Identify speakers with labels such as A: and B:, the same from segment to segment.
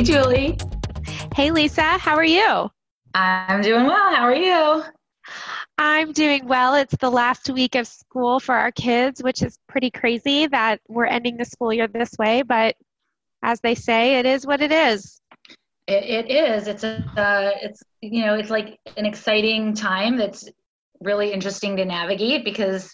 A: Hey, Julie.
B: Hey, Lisa. How are you?
A: I'm doing well. How are you?
B: I'm doing well. It's the last week of school for our kids, which is pretty crazy that we're ending the school year this way, but as they say, it is what it is.
A: It, it is. It's a, uh, it's, you know, it's like an exciting time that's really interesting to navigate because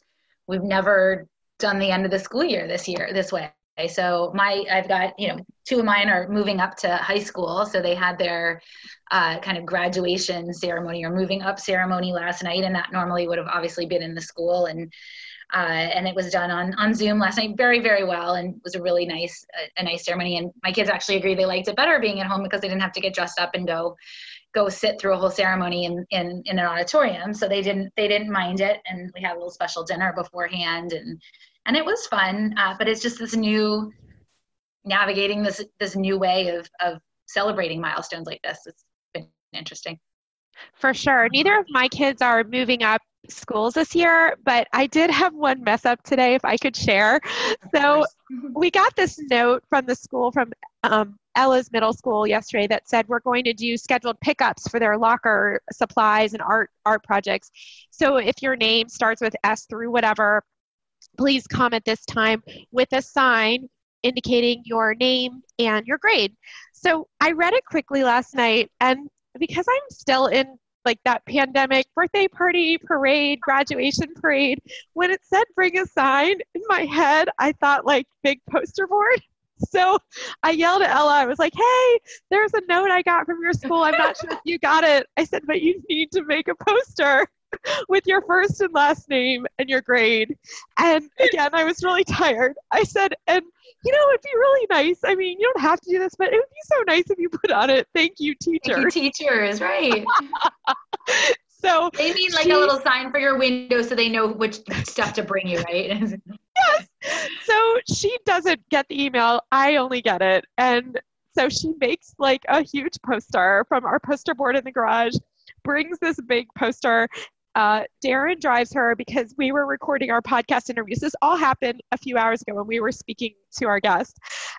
A: we've never done the end of the school year this year this way. So my, I've got, you know, two of mine are moving up to high school. So they had their uh, kind of graduation ceremony or moving up ceremony last night. And that normally would have obviously been in the school. And, uh, and it was done on, on Zoom last night very, very well. And was a really nice, a, a nice ceremony. And my kids actually agree they liked it better being at home because they didn't have to get dressed up and go go sit through a whole ceremony in, in, in an auditorium. So they didn't they didn't mind it, and we had a little special dinner beforehand, and and it was fun. Uh, but it's just this new navigating this this new way of of celebrating milestones like this. It's been interesting.
B: For sure. Neither of my kids are moving up schools this year, but I did have one mess up today if I could share. So we got this note from the school from um, Ella's middle school yesterday that said we're going to do scheduled pickups for their locker supplies and art art projects. So if your name starts with S through whatever, please come at this time with a sign indicating your name and your grade. So I read it quickly last night and because I'm still in like that pandemic birthday party parade graduation parade when it said bring a sign in my head i thought like big poster board so I yelled at Ella. I was like, hey, there's a note I got from your school. I'm not sure if you got it. I said, but you need to make a poster with your first and last name and your grade. And again, I was really tired. I said, and you know, it'd be really nice. I mean, you don't have to do this, but it would be so nice if you put on it, thank you, teacher.
A: Thank you, teachers, right.
B: so
A: they mean like she, a little sign for your window so they know which stuff to bring you, right?
B: yes. So she doesn't get the email. I only get it. And so she makes like a huge poster from our poster board in the garage, brings this big poster. Uh, Darren drives her because we were recording our podcast interviews. This all happened a few hours ago when we were speaking to our guest.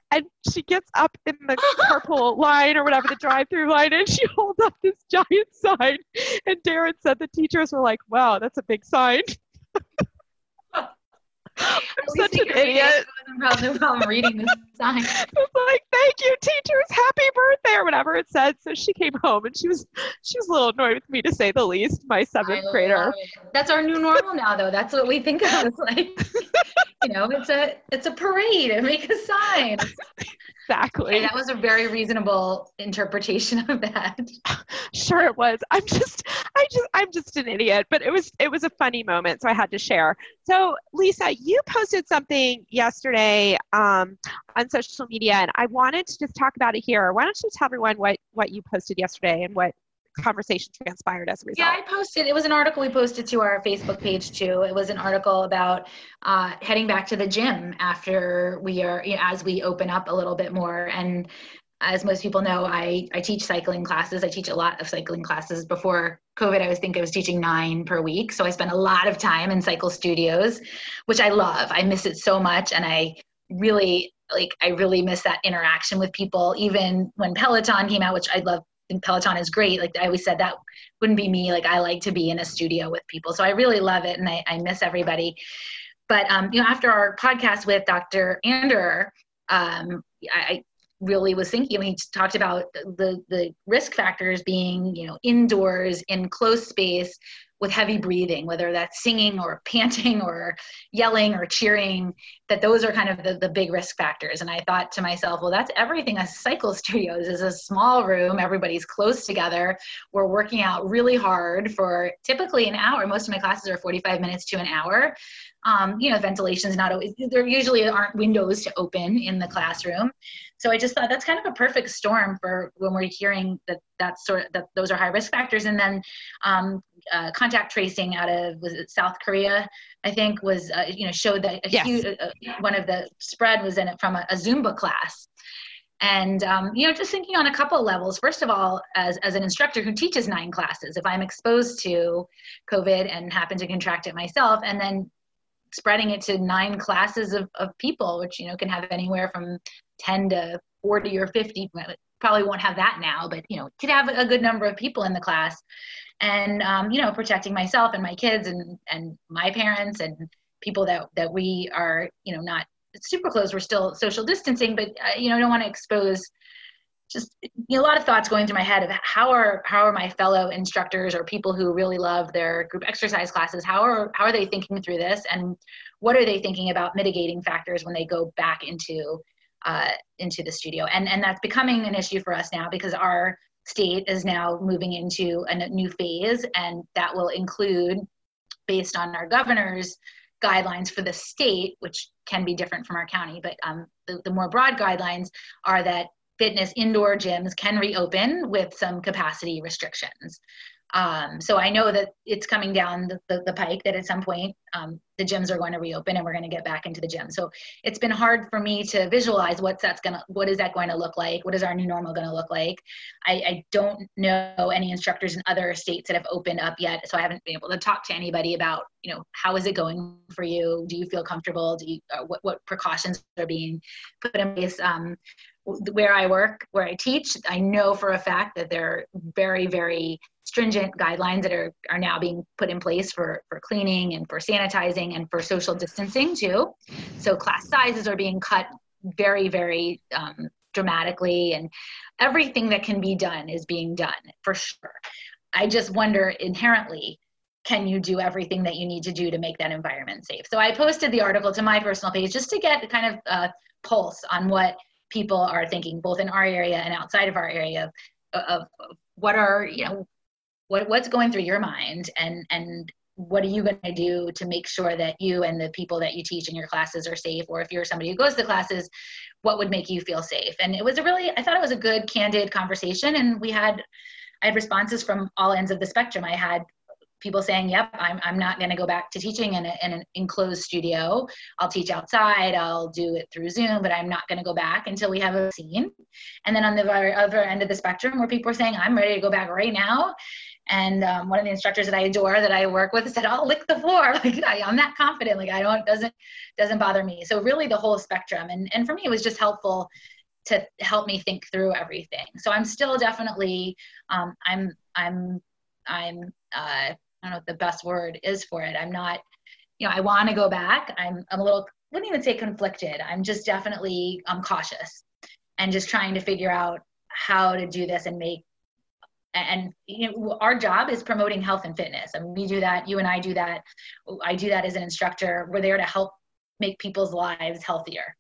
B: And she gets up in the carpool line or whatever, the drive through line, and she holds up this giant sign. And Darren said the teachers were like, wow, that's a big sign. I'm such an idiot.
A: No problem reading this sign.
B: It's like, thank you, teachers, happy birthday, or whatever it said. So she came home and she was she was a little annoyed with me to say the least, my seventh grader.
A: That's our new normal now though. That's what we think of. It's like you know, it's a it's a parade. And make a sign.
B: Exactly.
A: And that was a very reasonable interpretation of that.
B: Sure it was. I'm just I just I'm just an idiot, but it was it was a funny moment, so I had to share. So Lisa, you posted something yesterday um, on social media, and I wanted to just talk about it here. Why don't you tell everyone what what you posted yesterday and what conversation transpired as a result.
A: Yeah, I posted. It was an article we posted to our Facebook page too. It was an article about uh, heading back to the gym after we are, you know, as we open up a little bit more. And as most people know, I I teach cycling classes. I teach a lot of cycling classes. Before COVID, I was think I was teaching nine per week. So I spent a lot of time in cycle studios, which I love. I miss it so much, and I really like I really miss that interaction with people. Even when Peloton came out, which I love think Peloton is great. Like I always said, that wouldn't be me. Like I like to be in a studio with people. So I really love it and I, I miss everybody. But um, you know, after our podcast with Dr. Ander, um, I really was thinking when he talked about the the risk factors being, you know, indoors in close space with heavy breathing, whether that's singing or panting or yelling or cheering, that those are kind of the, the big risk factors. And I thought to myself, well, that's everything a cycle studios is a small room, everybody's close together. We're working out really hard for typically an hour. Most of my classes are 45 minutes to an hour. Um, you know, ventilation is not always, there usually aren't windows to open in the classroom. So I just thought that's kind of a perfect storm for when we're hearing that that sort that those are high risk factors. And then um, uh, contact tracing out of was it South Korea, I think was uh, you know showed that a
B: yes.
A: huge uh, one of the spread was in it from a, a Zumba class. And um, you know, just thinking on a couple levels. First of all, as as an instructor who teaches nine classes, if I'm exposed to COVID and happen to contract it myself, and then spreading it to nine classes of, of people, which you know can have anywhere from 10 to 40 or 50 probably won't have that now, but you know, could have a good number of people in the class, and um, you know, protecting myself and my kids and and my parents and people that that we are you know not super close. We're still social distancing, but uh, you know, don't want to expose just you know, a lot of thoughts going through my head of how are how are my fellow instructors or people who really love their group exercise classes how are how are they thinking through this? And what are they thinking about mitigating factors when they go back into uh, into the studio? And and that's becoming an issue for us now because our state is now moving into a new phase and that will include based on our governor's guidelines for the state which can be different from our county but um, the, the more broad guidelines are that fitness indoor gyms can reopen with some capacity restrictions. Um, so I know that it's coming down the, the, the pike that at some point um, the gyms are going to reopen and we're going to get back into the gym. So it's been hard for me to visualize what's that's gonna what is that going to look like? What is our new normal going to look like? I, I don't know any instructors in other states that have opened up yet, so I haven't been able to talk to anybody about you know how is it going for you? Do you feel comfortable? Do you uh, what what precautions are being put in place? Um, where I work, where I teach, I know for a fact that there are very, very stringent guidelines that are, are now being put in place for, for cleaning and for sanitizing and for social distancing too. So class sizes are being cut very, very um, dramatically, and everything that can be done is being done for sure. I just wonder inherently can you do everything that you need to do to make that environment safe? So I posted the article to my personal page just to get kind of a pulse on what people are thinking both in our area and outside of our area of, of, what are you know what what's going through your mind and and what are you going to do to make sure that you and the people that you teach in your classes are safe? Or if you're somebody who goes to classes what would make you feel safe? And it was a really i thought it was a good candid conversation and we had i had responses from all ends of the spectrum. I had people saying, yep, I'm, I'm not going to go back to teaching in, a, in an enclosed studio. I'll teach outside, I'll do it through Zoom, but I'm not going to go back until we have a scene. And then on the other end of the spectrum, where people are saying, I'm ready to go back right now. And um, one of the instructors that I adore that I work with said, "I'll lick the floor. Like I, am that confident. Like I don't doesn't doesn't bother me." So really, the whole spectrum. And and for me, it was just helpful to help me think through everything. So I'm still definitely um, I'm I'm I'm uh, I don't know what the best word is for it. I'm not, you know, I want to go back. I'm, I'm a little, wouldn't even say conflicted. I'm just definitely, I'm cautious and just trying to figure out how to do this and make, and you know, our job is promoting health and fitness. I mean, we do that. You and I do that. I do that as an instructor. We're there to help make people's lives healthier.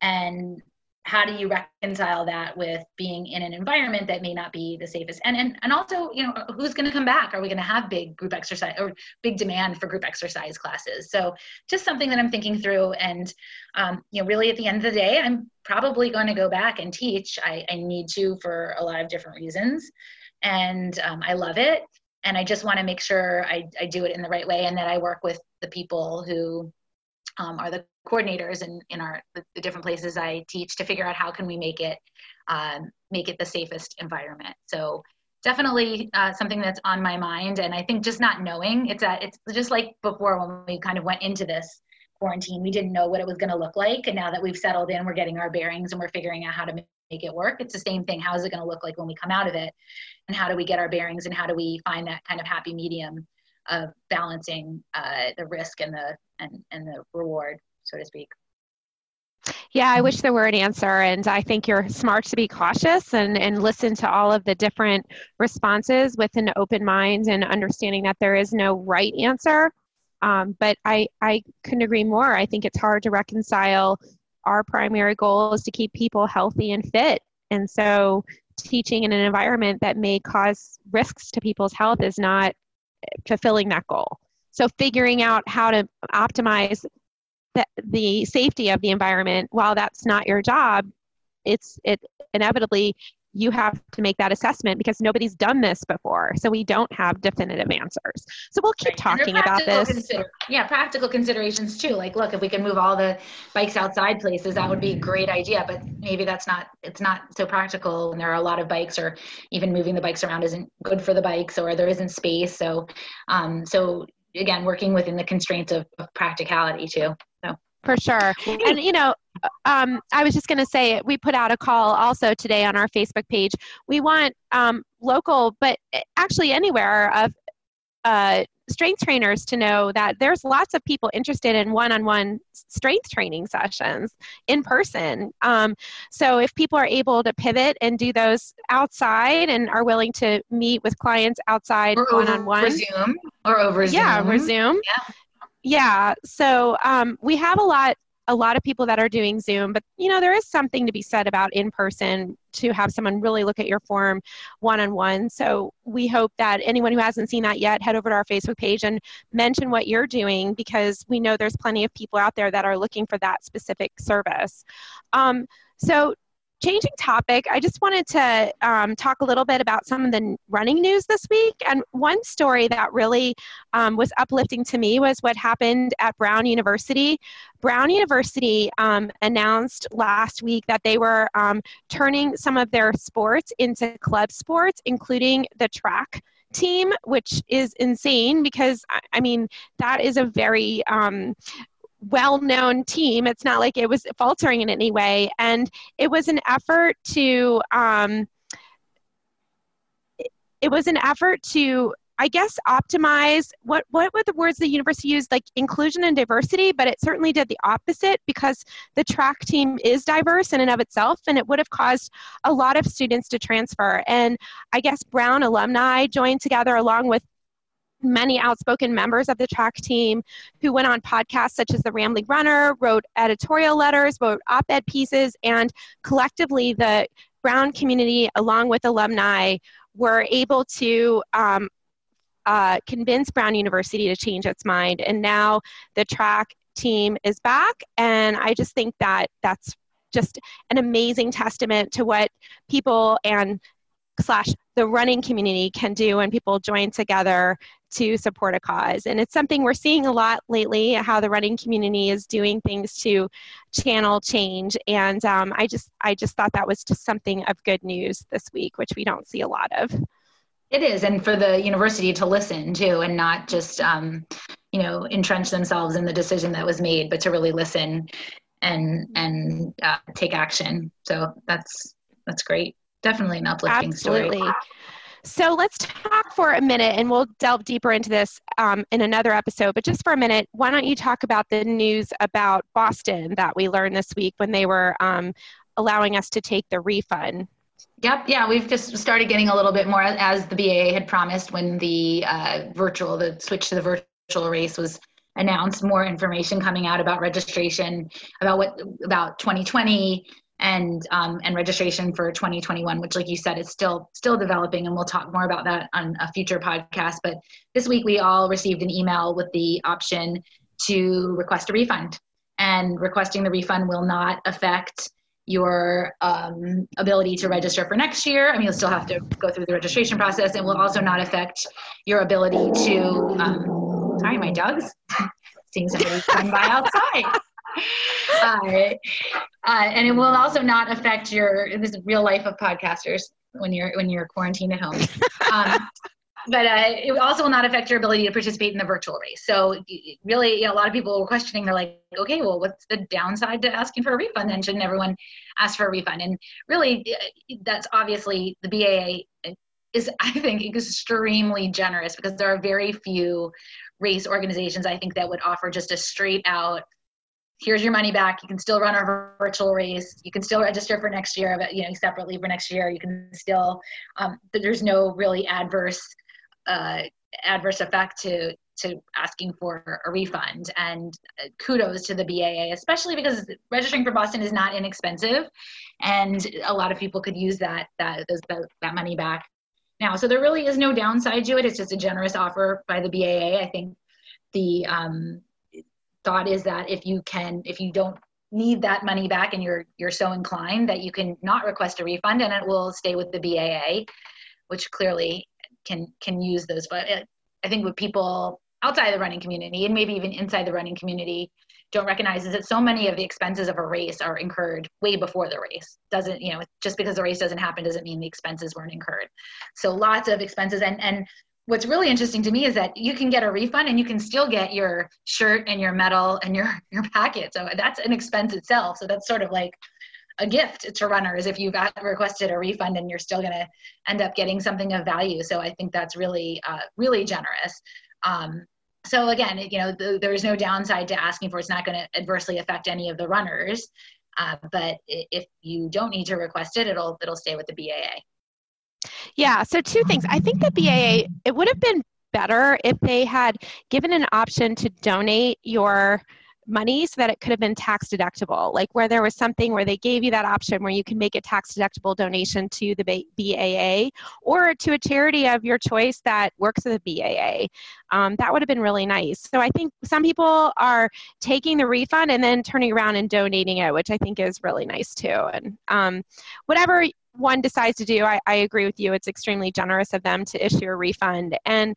A: And how do you reconcile that with being in an environment that may not be the safest? And and, and also you know who's going to come back? Are we going to have big group exercise or big demand for group exercise classes? So just something that i'm thinking through and um, you know really at the end of the day i'm probably going to go back and teach. I, I need to for a lot of different reasons. And um, i love it. And i just want to make sure I, I do it in the right way and that i work with the people who um, are the coordinators in, in our the, different places I teach to figure out how can we make it um, make it the safest environment. So definitely uh, something that's on my mind, and I think just not knowing it's it's just like before when we kind of went into this quarantine, we didn't know what it was going to look like, and now that we've settled in, we're getting our bearings and we're figuring out how to make it work. It's the same thing. How is it going to look like when we come out of it, and how do we get our bearings, and how do we find that kind of happy medium of balancing uh, the risk and the and, and the reward, so to speak.
B: Yeah, I wish there were an answer, and I think you're smart to be cautious and, and listen to all of the different responses with an open mind and understanding that there is no right answer. Um, but I, I couldn't agree more. I think it's hard to reconcile. Our primary goal is to keep people healthy and fit. And so, teaching in an environment that may cause risks to people's health is not fulfilling that goal. So figuring out how to optimize the, the safety of the environment while that's not your job, it's it inevitably you have to make that assessment because nobody's done this before. So we don't have definitive answers. So we'll keep talking about this.
A: Consider- yeah, practical considerations too. Like, look, if we can move all the bikes outside places, that would be a great idea. But maybe that's not, it's not so practical. And there are a lot of bikes or even moving the bikes around isn't good for the bikes or there isn't space. So, um, so again, working within the constraints of, of practicality too. So
B: For sure. And, you know, um, I was just going to say, we put out a call also today on our Facebook page. We want um, local, but actually anywhere of uh, strength trainers to know that there's lots of people interested in one-on-one strength training sessions in person. Um, so if people are able to pivot and do those outside and are willing to meet with clients outside or one-on-one,
A: Zoom or over Zoom,
B: yeah, over Zoom,
A: yeah.
B: Yeah, so um, we have a lot a lot of people that are doing Zoom, but you know, there is something to be said about in person to have someone really look at your form one on one. So we hope that anyone who hasn't seen that yet, head over to our Facebook page and mention what you're doing because we know there's plenty of people out there that are looking for that specific service. Um, so changing topic, I just wanted to um, talk a little bit about some of the running news this week. And one story that really um, was uplifting to me was what happened at Brown University. Brown University um, announced last week that they were um, turning some of their sports into club sports, including the track team, which is insane because I mean that is a very um, well known team. It's not like it was faltering in any way. And it was an effort to, um, it was an effort to, I guess, optimize what, what were the words the university used, like inclusion and diversity, but it certainly did the opposite because the track team is diverse in and of itself, and it would have caused a lot of students to transfer. And I guess Brown alumni joined together along with many outspoken members of the track team who went on podcasts such as the Rambling Runner, wrote editorial letters, wrote op ed pieces, and collectively the Brown community, along with alumni, were able to um, uh, convince Brown University to change its mind. And now the track team is back, and I just think that that's just an amazing testament to what people and slash the running community can do when people join together to support a cause. And it's something we're seeing a lot lately, how the running community is doing things to channel change. And um, I just I just thought that was just something of good news this week, which we don't see a lot of.
A: It is, and for the university to listen too, and not just um, you know entrench themselves in the decision that was made, but to really listen and and uh, take action. So that's that's great. Definitely an uplifting
B: Absolutely.
A: story.
B: So let's talk for a minute and we'll delve deeper into this um, in another episode. But just for a minute, why don't you talk about the news about Boston that we learned this week when they were um, allowing us to take the refund?
A: Yep, yeah, we've just started getting a little bit more as the BAA had promised when the uh, virtual, the switch to the virtual race was announced. More information coming out about registration, about what about 2020, and um, and registration for 2021 which like you said is still still developing and we'll talk more about that on a future podcast but this week we all received an email with the option to request a refund and requesting the refund will not affect your um, ability to register for next year. I mean, you'll still have to go through the registration process and will also not affect your ability to, um, sorry, my dog's seeing somebody come by outside. Uh, uh, and it will also not affect your this real life of podcasters when you're when you're quarantined at home. Um, but uh, it also will not affect your ability to participate in the virtual race. So really, you know, a lot of people were questioning. They're like, okay, well, what's the downside to asking for a refund? Then shouldn't everyone ask for a refund? And really, uh, that's obviously the BAA is, I think, extremely generous because there are very few race organizations I think that would offer just a straight out here's your money back. You can still run our virtual race. You can still register for next year, but you know separately for next year. You can still. Um, there's no really adverse uh, adverse effect to to asking for a refund. And uh, kudos to the BAA, especially because registering for Boston is not inexpensive, and a lot of people could use that that those, that money back now. So there really is no downside to it. It's just a generous offer by the BAA. I think the um, thought is that if you can if you don't need that money back and you're you're so inclined that you can not request a refund and it will stay with the BAA which clearly can can use those. But I think what people outside the running community and maybe even inside the running community don't recognize is that so many of the expenses of a race are incurred way before the race. Doesn't you know just because the race doesn't happen doesn't mean the expenses weren't incurred. So lots of expenses and and what's really interesting to me is that you can get a refund and you can still get your shirt and your medal and your your packet. So that's an expense itself. So that's sort of like a gift to runners. If you've requested a refund and you're still going to end up getting something of value. So i think that's really uh, really generous. Um, so again you know the, there's no downside to asking for it's not going to adversely affect any of the runners. Uh, but if you don't need to request it it'll it'll stay with the BAA
B: yeah, so two things. I think the BAA, it would have been better if they had given an option to donate your money so that it could have been tax deductible like where there was something where they gave you that option where you can make a tax deductible donation to the BAA or to a charity of your choice that works with the BAA um, that would have been really nice. So i think some people are taking the refund and then turning around and donating it which i think is really nice too. And um, whatever one decides to do, I, I, agree with you. It's extremely generous of them to issue a refund. And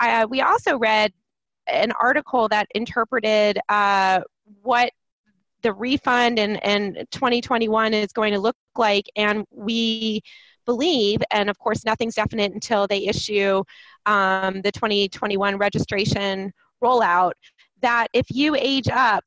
B: uh, we also read an article that interpreted uh, what the refund and, and 2021 is going to look like. And we believe, and of course, nothing's definite until they issue um, the 2021 registration rollout, that if you age up,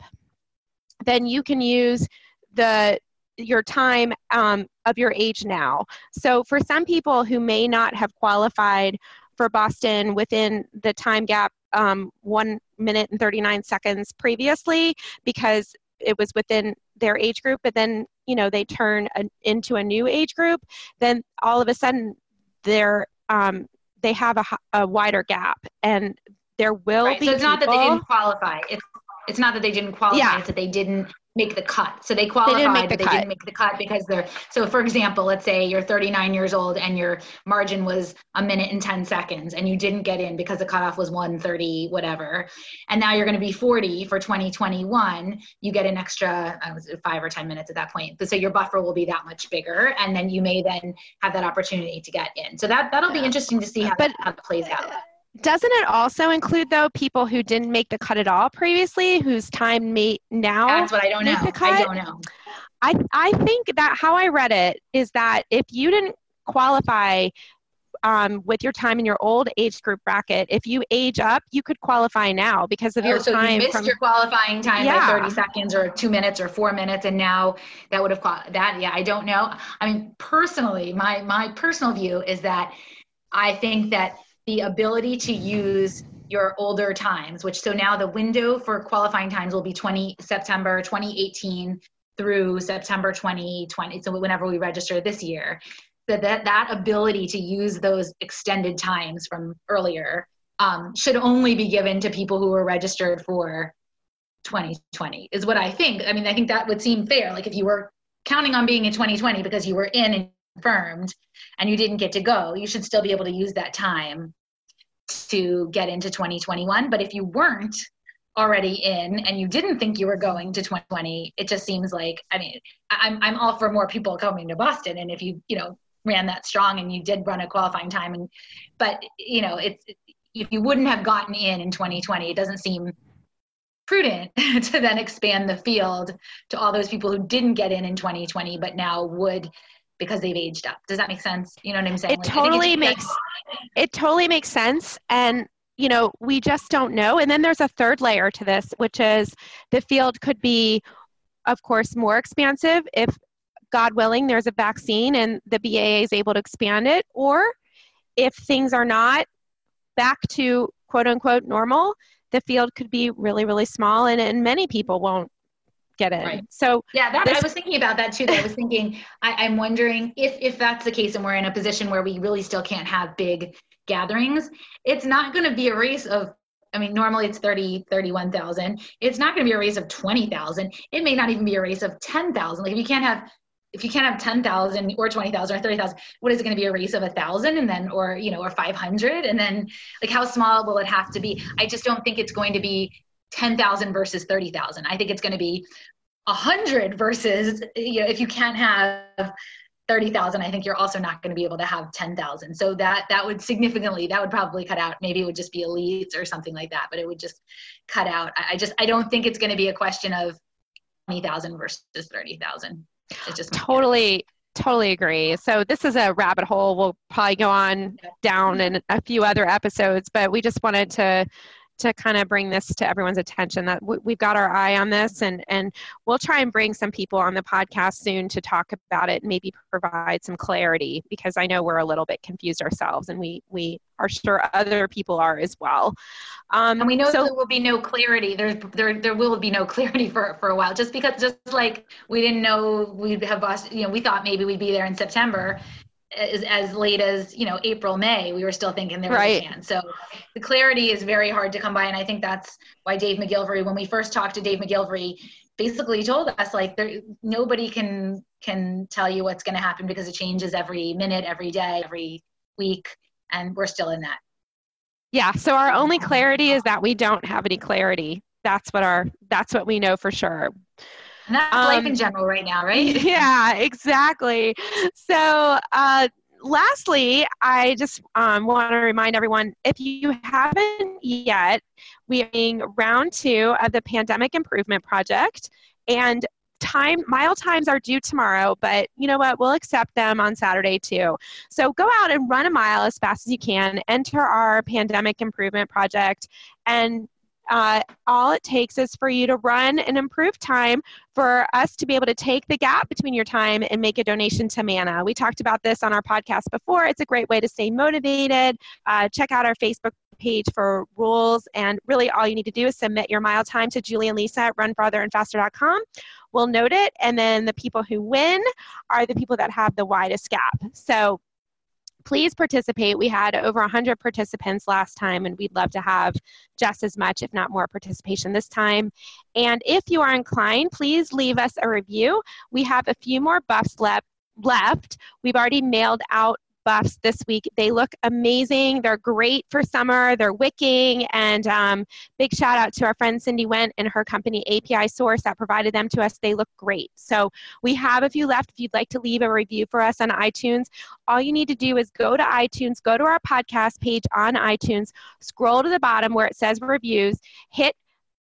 B: then you can use the your time um, of your age now. So for some people who may not have qualified for Boston within the time gap um, one minute and 39 seconds previously because it was within their age group, but then you know they turn a, into a new age group, then all of a sudden they're um, they have a, a wider gap, and there will
A: right.
B: be.
A: So it's
B: people,
A: not that they didn't qualify. It's it's not that they didn't qualify. Yeah. It's that they didn't make the cut. So they qualified, they didn't make the, they didn't make the cut because they're so for example, let's say you're 39 years old and your margin was a minute and 10 seconds and you didn't get in because the cutoff was 130, whatever. And now you're going to be 40 for 2021. You get an extra uh, five or 10 minutes at that point. So your buffer will be that much bigger. And then you may then have that opportunity to get in. So that, that'll be interesting to see how, but, that, how that plays out
B: doesn't it also include though people who didn't make the cut at all previously whose time may now
A: that's what i don't know i don't know
B: I, I think that how i read it is that if you didn't qualify um, with your time in your old age group bracket, if you age up, you could qualify now because of oh, your
A: so
B: time.
A: you missed from, your qualifying time yeah. by 30 seconds or two minutes or four minutes, and now that would have that. Yeah, I don't know. I mean, personally, my my personal view is that I think that the ability to use your older times, which so now the window for qualifying times will be 20 September 2018 through September 2020. So whenever we register this year, that that, that ability to use those extended times from earlier um, should only be given to people who are registered for 2020 is what I think. I mean, I think that would seem fair. Like if you were counting on being in 2020 because you were in and confirmed and you didn't get to go, you should still be able to use that time to get into 2021. But if you weren't already in and you didn't think you were going to 2020, it just seems like, I mean, I'm, I'm all for more people coming to Boston. And if you, you know, ran that strong and you did run a qualifying time and, but you know, it's, if you wouldn't have gotten in in 2020, it doesn't seem prudent to then expand the field to all those people who didn't get in in 2020 but now would because they've aged up. Does that make sense? You know what I'm saying?
B: It like, totally makes it totally makes sense and you know, we just don't know. And then there's a third layer to this, which is the field could be of course more expansive if God willing there's a vaccine and the BAA is able to expand it or if things are not back to quote unquote normal, the field could be really really small and, and many people won't get in. Right. So
A: yeah, that, this, I was thinking about that too. Though. I was thinking, I, I'm wondering if if that's the case, and we're in a position where we really still can't have big gatherings. It's not going to be a race of. I mean, normally it's 30, 31,000. It's not going to be a race of 20,000. It may not even be a race of 10,000. Like if you can't have if you can't have 10,000 or 20,000 or 30,000, what is it going to be a race of a thousand and then, or, you know, or 500? And then like, how small will it have to be? I just don't think it's going to be 10,000 versus 30,000. I think it's going to be 100 versus, you know, if you can't have 30,000, I think you're also not going to be able to have 10,000. So that that would significantly that would probably cut out. Maybe it would just be elites or something like that, but it would just cut out. I, I just I don't think it's going to be a question of 20,000 versus 30,000. It's just
B: totally totally agree. So this is a rabbit hole. We'll probably go on down mm-hmm. in a few other episodes, but we just wanted to to kind of bring this to everyone's attention that we've got our eye on this and and we'll try and bring some people on the podcast soon to talk about it and maybe provide some clarity because I know we're a little bit confused ourselves and we we are sure other people are as well.
A: Um, and we know so, there will be no clarity. There's there there will be no clarity for for a while just because just like we didn't know we'd have you know we thought maybe we'd be there in September as, as late as you know April May we were still thinking there was right. a chance. So the clarity is very hard to come by and I think that's why Dave McGillivray when we first talked to Dave McGillivray basically told us like there nobody can can tell you what's going to happen because it changes every minute every day every week and we're still in that.
B: Yeah so our only clarity is that we don't have any clarity. That's what our that's what we know for sure
A: and that's um, life in general right now, right?
B: Yeah, exactly. So, uh, lastly, I just um, want to remind everyone if you haven't yet, we are in round two of the Pandemic Improvement Project. And time mile times are due tomorrow but you know what we'll accept them on saturday too so go out and run a mile as fast as you can enter our pandemic improvement project and uh, all it takes is for you to run an improved time for us to be able to take the gap between your time and make a donation to Manna. We talked about this on our podcast before. It's a great way to stay motivated. Uh, check out our Facebook page for rules. And really, all you need to do is submit your mile time to Julie and Lisa at runfartherandfaster.com. We'll note it. And then the people who win are the people that have the widest gap. So please participate. We had over 100 participants last time, and we'd love to have just as much, if not more, participation this time. And if you are inclined, please leave us a review. We have a few more buffs left left. We've already mailed out buffs this week. They look amazing. They're great for summer. They're wicking. And um, big shout out to our friend Cindy Went and her company API Source that provided them to us. They look great. So we have a few left. If you'd like to leave a review for us on iTunes, all you need to do is go to iTunes, go to our podcast page on iTunes, scroll to the bottom where it says reviews, hit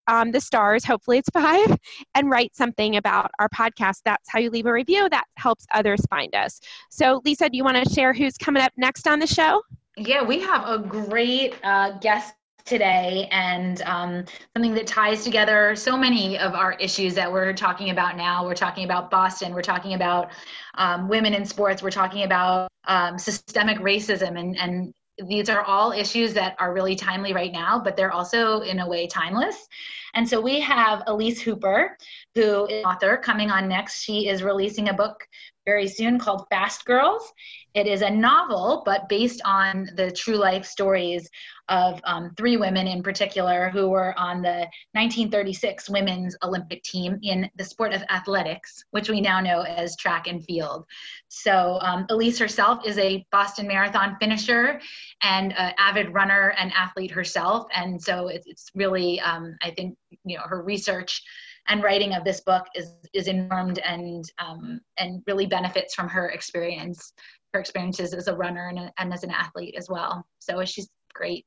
B: um, the stars, hopefully it's five, and write something about our podcast. That's how you leave a review. That helps others find us. So, Lisa, do you want to share who's coming up next on the show?
A: Yeah, we have a great uh, guest today and um, something that ties together so many of our issues that we're talking about now. We're talking about Boston, we're talking about um, women in sports, we're talking about um, systemic racism and, and these are all issues that are really timely right now, but they're also in a way timeless. And so we have Elise Hooper, who is author, coming on next. She is releasing a book very soon called Fast Girls. It is a novel, but based on the true life stories of um, three women in particular who were on the 1936 women's Olympic team in the sport of athletics, which we now know as track and field. So um, Elise herself is a Boston Marathon finisher and an avid runner and athlete herself. And so it's, it's really, um, I think, you know, her research and writing of this book is is informed and um, and really benefits from her experience. Her experiences as a runner and, a, and as an athlete as well. So she's great.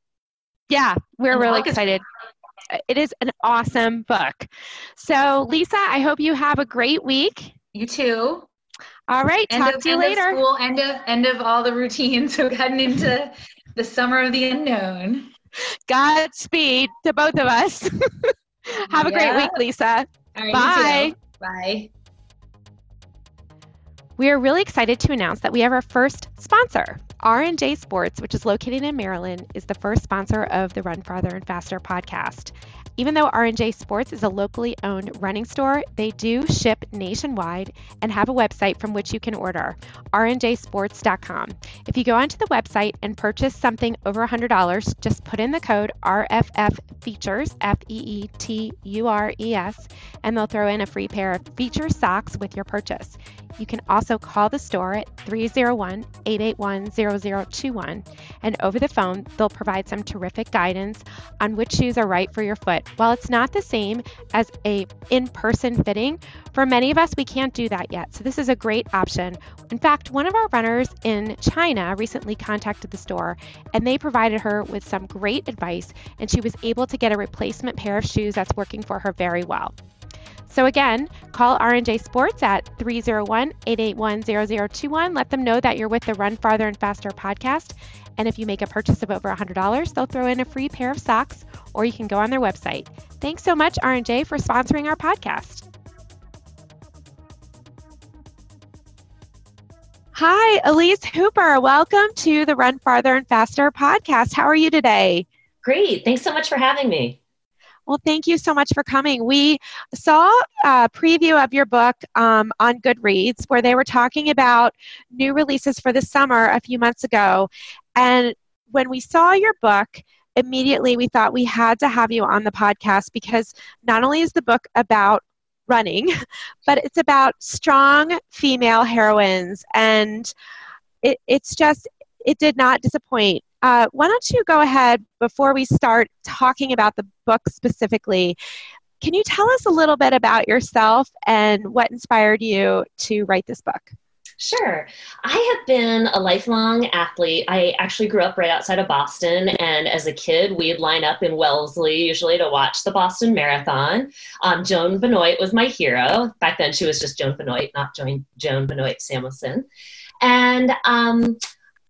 B: Yeah we're and really excited. It is an awesome book. So lisa i hope you have a great week.
A: You too.
B: All right end talk of, to you later
A: of school end of end of all the routines so heading into the summer of the unknown.
B: Godspeed to both of us Have a yeah. great week, Lisa. Bye.
A: Bye.
B: We are really excited to announce that we have our first sponsor. R&J Sports, which is located in Maryland, is the first sponsor of the Run Farther and Faster podcast. Even though R&J Sports is a locally owned running store, they do ship nationwide and have a website from which you can order, rnjsports.com. If you go onto the website and purchase something over $100, just put in the code RFF Feetures, F E E T U R E S, and they'll throw in a free pair of Feetures socks with your purchase. You can also call the store at 301 881 0021, and over the phone, they'll provide some terrific guidance on which shoes are right for your foot. While it's not the same as a in-person fitting, for many of us, we can't do that yet. So this is a great option. In fact, one of our runners in China recently contacted the store, and they provided her with some great advice, and she was able to get a replacement pair of shoes that's working for her very well. So again, call R&J Sports at 301-881-0021. Let them know that you're with the Run Farther and Faster podcast. And if you make a purchase of over $100, they'll throw in a free pair of socks, or you can go on their website. Thanks so much, R&J, for sponsoring our podcast. Hi, Elise Hooper. Welcome to the Run Farther and Faster podcast. How are you today?
C: Great. Thanks so much for having me.
B: Well, thank you so much for coming. We saw a preview of your book um, on Goodreads where they were talking about new releases for the summer a few months ago. And when we saw your book, immediately we thought we had to have you on the podcast because not only is the book about running, but it's about strong female heroines. And it, it's just, it did not disappoint. Uh, why don't you go ahead before we start talking about the book specifically? Can you tell us a little bit about yourself and what inspired you to write this book?
C: Sure. I have been a lifelong athlete. I actually grew up right outside of Boston, and as a kid, we'd line up in Wellesley usually to watch the Boston Marathon. Um, Joan Benoit was my hero. Back then, she was just Joan Benoit, not Joan, Joan Benoit Samuelson. And um,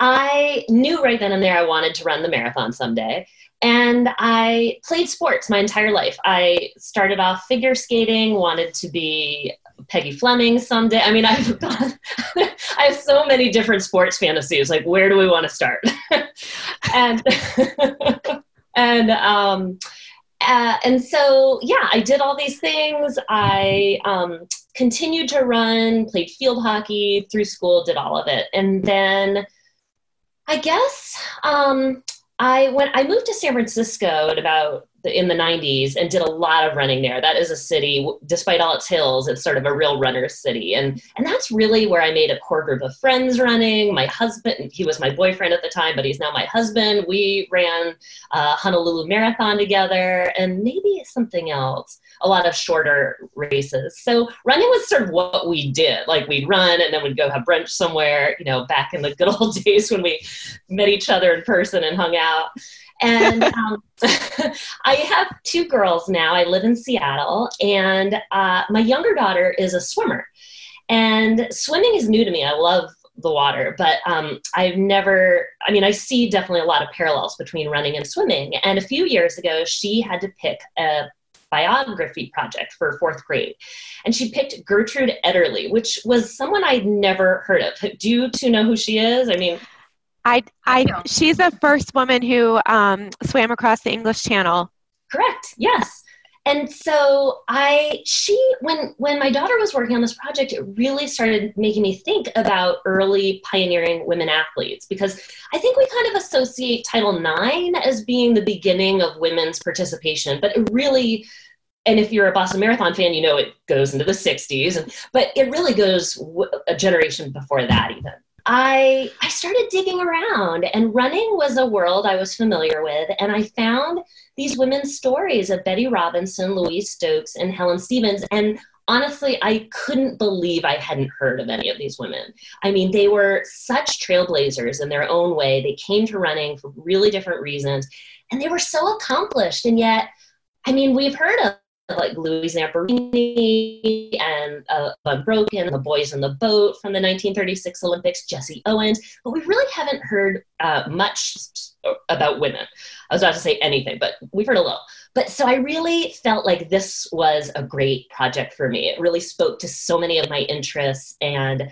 C: I knew right then and there I wanted to run the marathon someday. And I played sports my entire life. I started off figure skating, wanted to be Peggy Fleming someday. I mean, I've I have so many different sports fantasies. Like, where do we want to start? and and um, uh, and so yeah, I did all these things. I um, continued to run, played field hockey through school, did all of it, and then I guess um, I went. I moved to San Francisco at about in the 90s and did a lot of running there. That is a city, despite all its hills, it's sort of a real runner's city. And, and that's really where I made a core group of friends running. My husband, he was my boyfriend at the time, but he's now my husband. We ran uh, Honolulu Marathon together and maybe something else, a lot of shorter races. So running was sort of what we did. Like we'd run and then we'd go have brunch somewhere, you know, back in the good old days when we met each other in person and hung out. And um, I have two girls now. I live in Seattle, and uh, my younger daughter is a swimmer. And swimming is new to me. I love the water, but um, I've never, I mean, I see definitely a lot of parallels between running and swimming. And a few years ago, she had to pick a biography project for fourth grade. And she picked Gertrude Ederle, which was someone I'd never heard of. Do you two know who she is? I mean,
B: I, I, she's the first woman who um, swam across the English Channel.
C: Correct. Yes. And so I, she, when when my daughter was working on this project, it really started making me think about early pioneering women athletes because I think we kind of associate Title IX as being the beginning of women's participation, but it really and if you're a Boston Marathon fan, you know it goes into the 60s, and, but it really goes a generation before that even. I I started digging around and running was a world I was familiar with and I found these women's stories of Betty Robinson, Louise Stokes and Helen Stephens and honestly I couldn't believe I hadn't heard of any of these women. I mean they were such trailblazers in their own way. They came to running for really different reasons and they were so accomplished and yet I mean we've heard of like Louise Zamperini and uh, Unbroken, The Boys in the Boat from the 1936 Olympics, Jesse Owens, but we really haven't heard uh, much about women. I was about to say anything, but we've heard a little. But so I really felt like this was a great project for me. It really spoke to so many of my interests and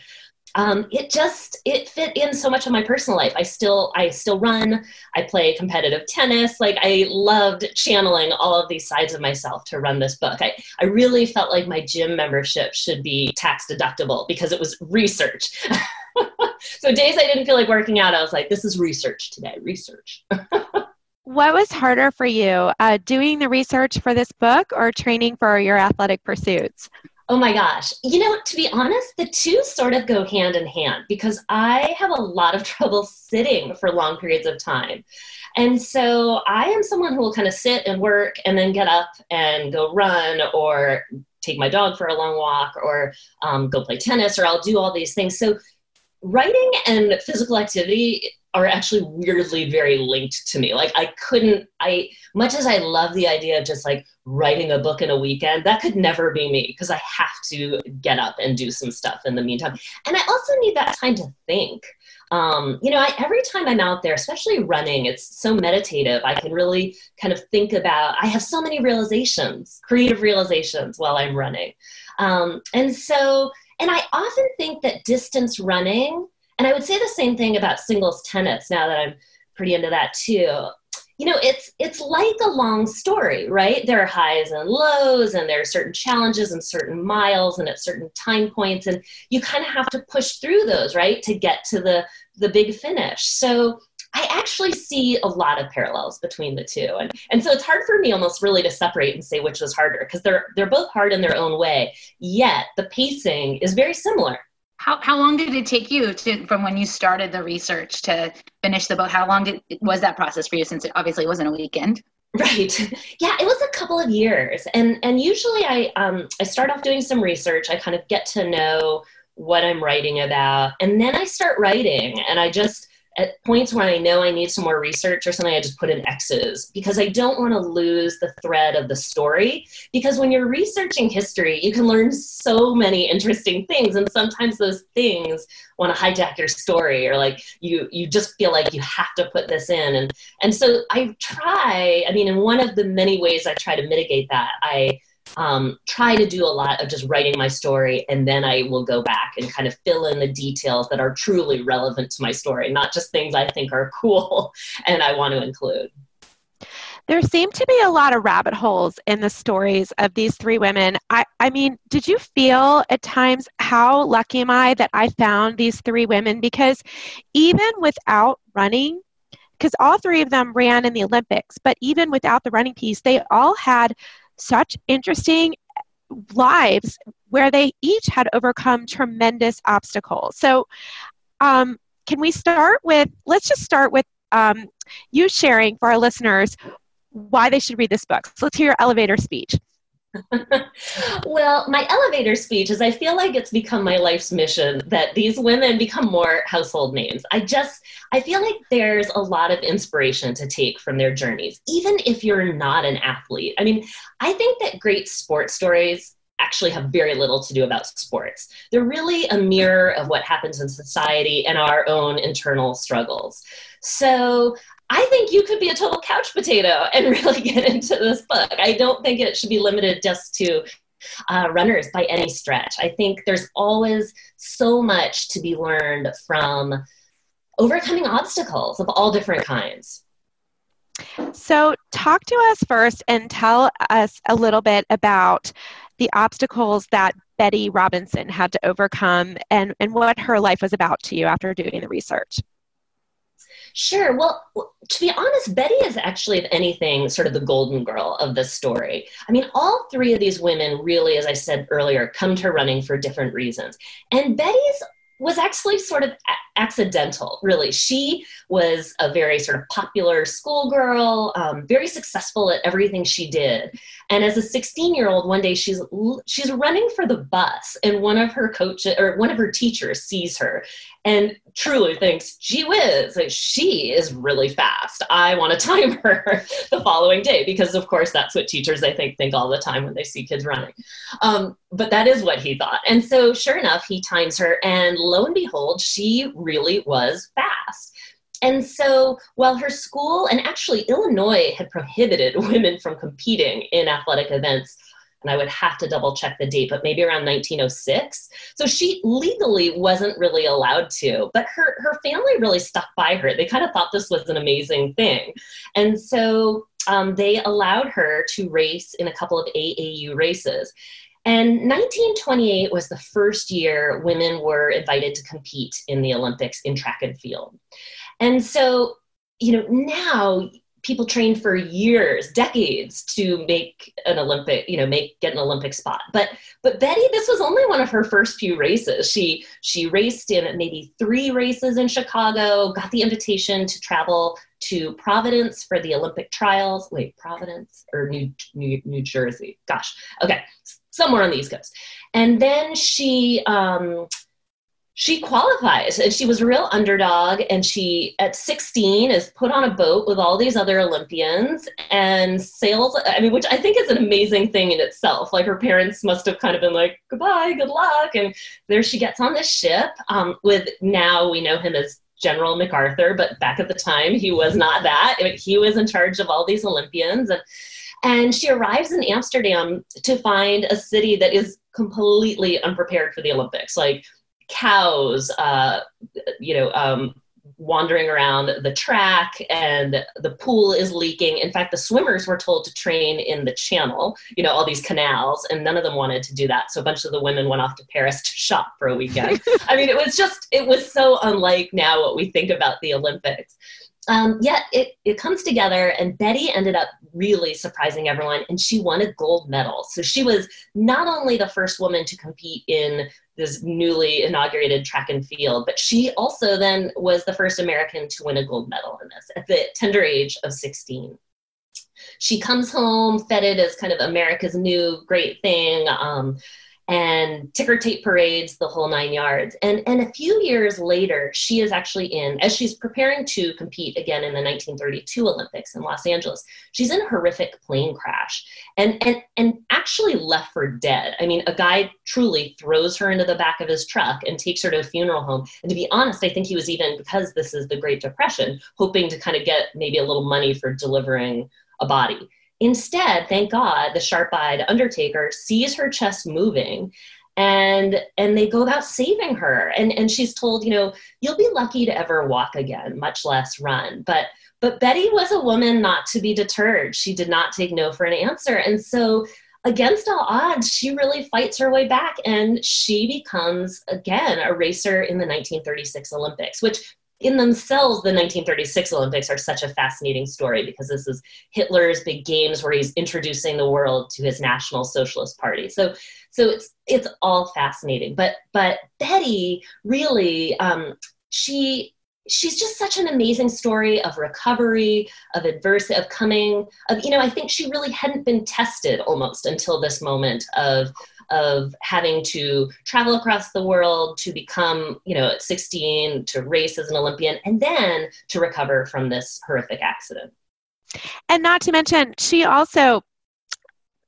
C: um, it just it fit in so much of my personal life. I still i still run. I play competitive tennis. Like i loved channeling all of these sides of myself to run this book. I, I really felt like my gym membership should be tax deductible because it was research. So days i didn't feel like working out i was like this is research today research.
B: What was harder for you uh, doing the research for this book or training for your athletic pursuits
C: Oh my gosh. You know, to be honest, the two sort of go hand in hand because I have a lot of trouble sitting for long periods of time. And so I am someone who will kind of sit and work and then get up and go run or take my dog for a long walk or um, go play tennis or I'll do all these things. So writing and physical activity are actually weirdly very linked to me. Like I couldn't, I much as I love the idea of just like writing a book in a weekend, that could never be me because I have to get up and do some stuff in the meantime. And I also need that time to think. Um, you know, I, every time I'm out there, especially running, it's so meditative. I can really kind of think about, I have so many realizations, creative realizations while I'm running. Um, and so, and I often think that distance running, and I would say the same thing about singles tennis now that I'm pretty into that too. You know, it's it's like a long story, right? There are highs and lows, and there are certain challenges and certain miles and at certain time points, and you kind of have to push through those, right, to get to the the big finish. So I actually see a lot of parallels between the two. And, and so it's hard for me almost really to separate and say which was harder because they're, they're both hard in their own way. Yet the pacing is very similar.
A: How, how long did it take you to from when you started the research to finish the book? How long did, was that process for you since it obviously wasn't a weekend?
C: Right. Yeah, it was a couple of years. And and usually I um I start off doing some research. I kind of get to know what I'm writing about and then I start writing and I just at points where I know I need some more research or something, I just put in X's because I don't want to lose the thread of the story. Because when you're researching history, you can learn so many interesting things, and sometimes those things want to hijack your story, or like you you just feel like you have to put this in. And and so I try. I mean, in one of the many ways I try to mitigate that, I um, try to do a lot of just writing my story and then I will go back and kind of fill in the details that are truly relevant to my story, not just things I think are cool and I want to include.
B: There seem to be a lot of rabbit holes in the stories of these three women. I, I mean, did you feel at times how lucky am I that I found these three women? Because even without running, because all three of them ran in the Olympics, but even without the running piece, they all had such interesting lives where they each had overcome tremendous obstacles. So, um, can we start with, let's just start with um, you sharing for our listeners why they should read this book. So, let's hear your elevator speech.
C: well, my elevator speech is I feel like it's become my life's mission that these women become more household names. I just, I feel like there's a lot of inspiration to take from their journeys, even if you're not an athlete. I mean, I think that great sports stories actually have very little to do about sports. They're really a mirror of what happens in society and our own internal struggles. So I think you could be a total couch potato and really get into this book. I don't think it should be limited just to uh, runners by any stretch. I think there's always so much to be learned from overcoming obstacles of all different kinds.
B: So, talk to us first and tell us a little bit about the obstacles that Betty Robinson had to overcome and, and what her life was about to you after doing the research.
C: Sure. Well, to be honest, Betty is actually, if anything, sort of the golden girl of this story. I mean, all three of these women really, as I said earlier, come to running for different reasons. And Betty's was actually sort of accidental, really. She was a very sort of popular schoolgirl, um, very successful at everything she did. And as a 16 year old, one day she's she's running for the bus, and one of her coaches or one of her teachers sees her and truly thinks, gee whiz, she is really fast. I want to time her the following day because, of course, that's what teachers, I think, think all the time when they see kids running. Um, but that is what he thought. And so, sure enough, he times her, and lo and behold, she really was fast. And so, while her school and actually Illinois had prohibited women from competing in athletic events and I would have to double check the date, but maybe around 1906. So she legally wasn't really allowed to, but her, her family really stuck by her. They kind of thought this was an amazing thing. And so um, they allowed her to race in a couple of AAU races. And 1928 was the first year women were invited to compete in the Olympics in track and field. And so, you know, now people train for years decades to make an olympic you know make get an olympic spot. But but betty this was only one of her first few races. She she raced in maybe three races in chicago got the invitation to travel to providence for the olympic trials. Wait providence or new new, new jersey? Gosh. Okay somewhere on the east coast. And then she um she qualifies and she was a real underdog and she at 16 is put on a boat with all these other olympians and sails i mean which i think is an amazing thing in itself. Like her parents must have kind of been like goodbye good luck and there she gets on this ship um, with now we know him as general macarthur but back at the time he was not that. He was in charge of all these olympians and and she arrives in Amsterdam to find a city that is completely unprepared for the Olympics. Like cows, uh, you know, um, wandering around the track and the pool is leaking. In fact, the swimmers were told to train in the channel, you know, all these canals, and none of them wanted to do that. So a bunch of the women went off to Paris to shop for a weekend. I mean, it was just, it was so unlike now what we think about the Olympics. Um, yet it, it comes together, and Betty ended up really surprising everyone, and she won a gold medal. So she was not only the first woman to compete in this newly inaugurated track and field. But she also then was the first American to win a gold medal in this at the tender age of 16. She comes home feted as kind of America's new great thing. Um, and ticker tape parades, the whole nine yards. And, and a few years later, she is actually in, as she's preparing to compete again in the 1932 Olympics in Los Angeles, she's in a horrific plane crash and, and, and actually left for dead. I mean, a guy truly throws her into the back of his truck and takes her to a funeral home. And to be honest, I think he was even, because this is the Great Depression, hoping to kind of get maybe a little money for delivering a body. Instead, thank God, the sharp-eyed undertaker sees her chest moving and and they go about saving her. And and she's told you know you'll be lucky to ever walk again much less run. But but betty was a woman not to be deterred. She did not take no for an answer. And so against all odds she really fights her way back and she becomes again a racer in the 1936 olympics which in themselves, the 1936 Olympics are such a fascinating story because this is Hitler's big games where he's introducing the world to his National Socialist Party. So, so it's it's all fascinating. But but Betty really, um, she she's just such an amazing story of recovery, of adversity, of coming, of you know. I think she really hadn't been tested almost until this moment of of having to travel across the world to become, you know, at 16 to race as an Olympian and then to recover from this horrific accident.
B: And not to mention, she also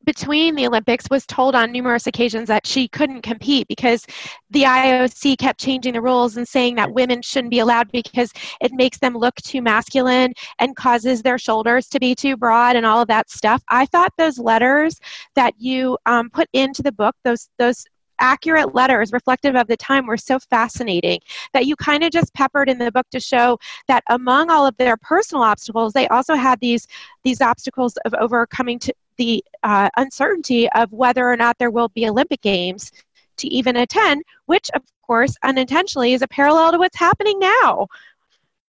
B: between the Olympics was told on numerous occasions that she couldn't compete because the IOC kept changing the rules and saying that women shouldn't be allowed because it makes them look too masculine and causes their shoulders to be too broad and all of that stuff. I thought those letters that you um, put into the book, those those accurate letters reflective of the time were so fascinating that you kind of just peppered in the book to show that among all of their personal obstacles they also had these these obstacles of overcoming to the uh, uncertainty of whether or not there will be Olympic Games to even attend, which, of course, unintentionally is a parallel to what's happening now.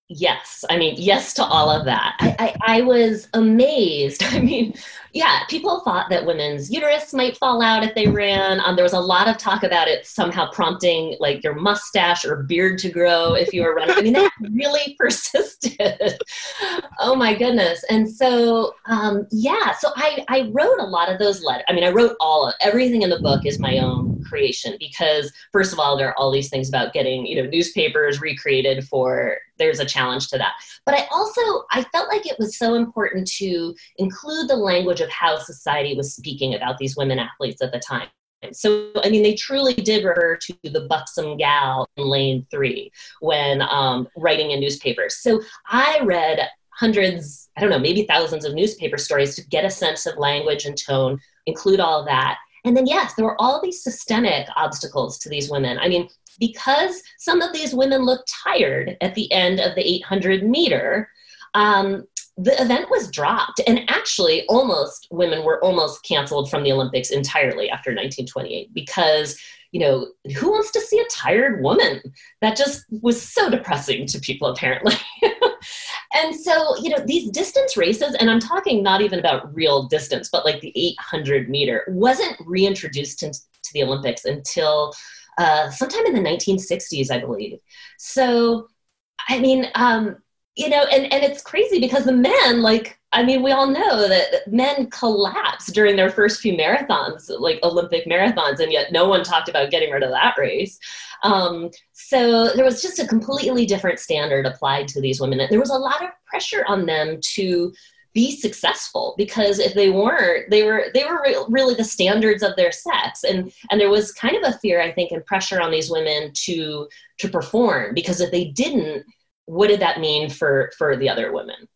C: Yes, I mean, yes to all of that. I, I, I was amazed. I mean, yeah, people thought that women's uterus might fall out if they ran. Um, there was a lot of talk about it somehow prompting like your mustache or beard to grow if you were running. I mean, that really persisted. oh my goodness. And so, um, yeah, so I, I wrote a lot of those letters. I mean, I wrote all of everything in the book is my own creation because, first of all, there are all these things about getting, you know, newspapers recreated for there's a challenge to that. But I also I felt like it was so important to include the language of how society was speaking about these women athletes at the time. So, I mean, they truly did refer to the buxom gal in lane three when um, writing in newspapers. So I read hundreds, I don't know, maybe thousands of newspaper stories to get a sense of language and tone, include all of that. And then, yes, there were all these systemic obstacles to these women. I mean, because some of these women looked tired at the end of the 800 meter, um, the event was dropped. And actually almost women were almost canceled from the olympics entirely after 1928 because you know who wants to see a tired woman? That just was so depressing to people apparently. And so you know these distance races and i'm talking not even about real distance but like the 800 meter wasn't reintroduced to, to the olympics until uh, sometime in the 1960s i believe. So i mean um, you know, and, and it's crazy because the men, like, I mean, we all know that men collapse during their first few marathons, like Olympic marathons, and yet no one talked about getting rid of that race. Um, so there was just a completely different standard applied to these women. There was a lot of pressure on them to be successful because if they weren't they were they were re- really the standards of their sex and and there was kind of a fear i think and pressure on these women to to perform because if they didn't what did that mean for for the other women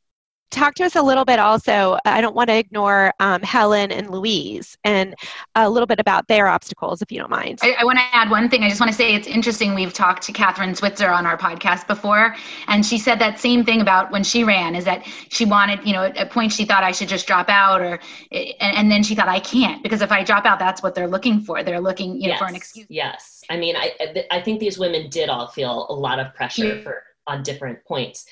B: talk to us a little bit also i don't want to ignore um, helen and louise and a little bit about their obstacles if you don't mind
A: i, I want to add one thing i just want to say it's interesting we've talked to kathrine switzer on our podcast before and she said that same thing about when she ran is that she wanted you know at a point she thought i should just drop out or and, and then she thought i can't because if i drop out that's what they're looking for they're looking you know
C: yes.
A: for an excuse
C: yes i mean i i think these women did all feel a lot of pressure yeah. for on different points.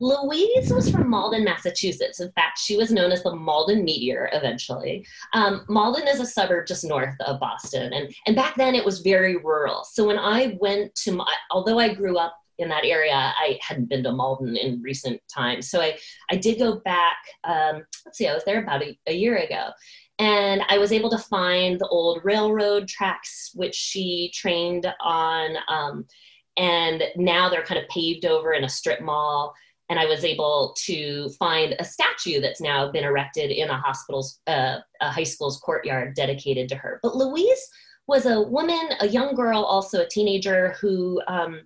C: Louise was from Malden, Massachusetts. In fact, she was known as the Malden Meteor eventually. Um, Malden is a suburb just north of Boston. And, and back then it was very rural. So when I went to, my, although I grew up in that area, I hadn't been to Malden in recent times. So I, I did go back, um, let's see, I was there about a, a year ago. And I was able to find the old railroad tracks, which she trained on. Um, and now they're kind of paved over in a strip mall. And i was able to find a statue that's now been erected in a hospital's uh, a high school's courtyard dedicated to her. But louise was a woman a young girl also a teenager who um,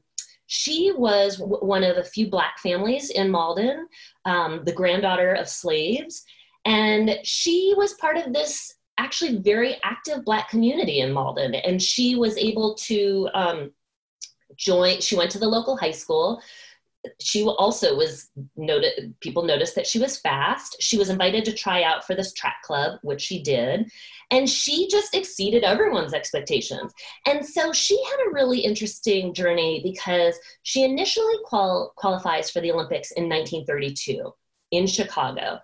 C: she was w- one of the few black families in malden um, the granddaughter of slaves. And she was part of this actually very active black community in malden. And she was able to um, joined she went to the local high school. She also was noted people noticed that she was fast. She was invited to try out for this track club which she did and she just exceeded everyone's expectations. And so she had a really interesting journey because she initially qual- qualifies for the olympics in 1932 in chicago.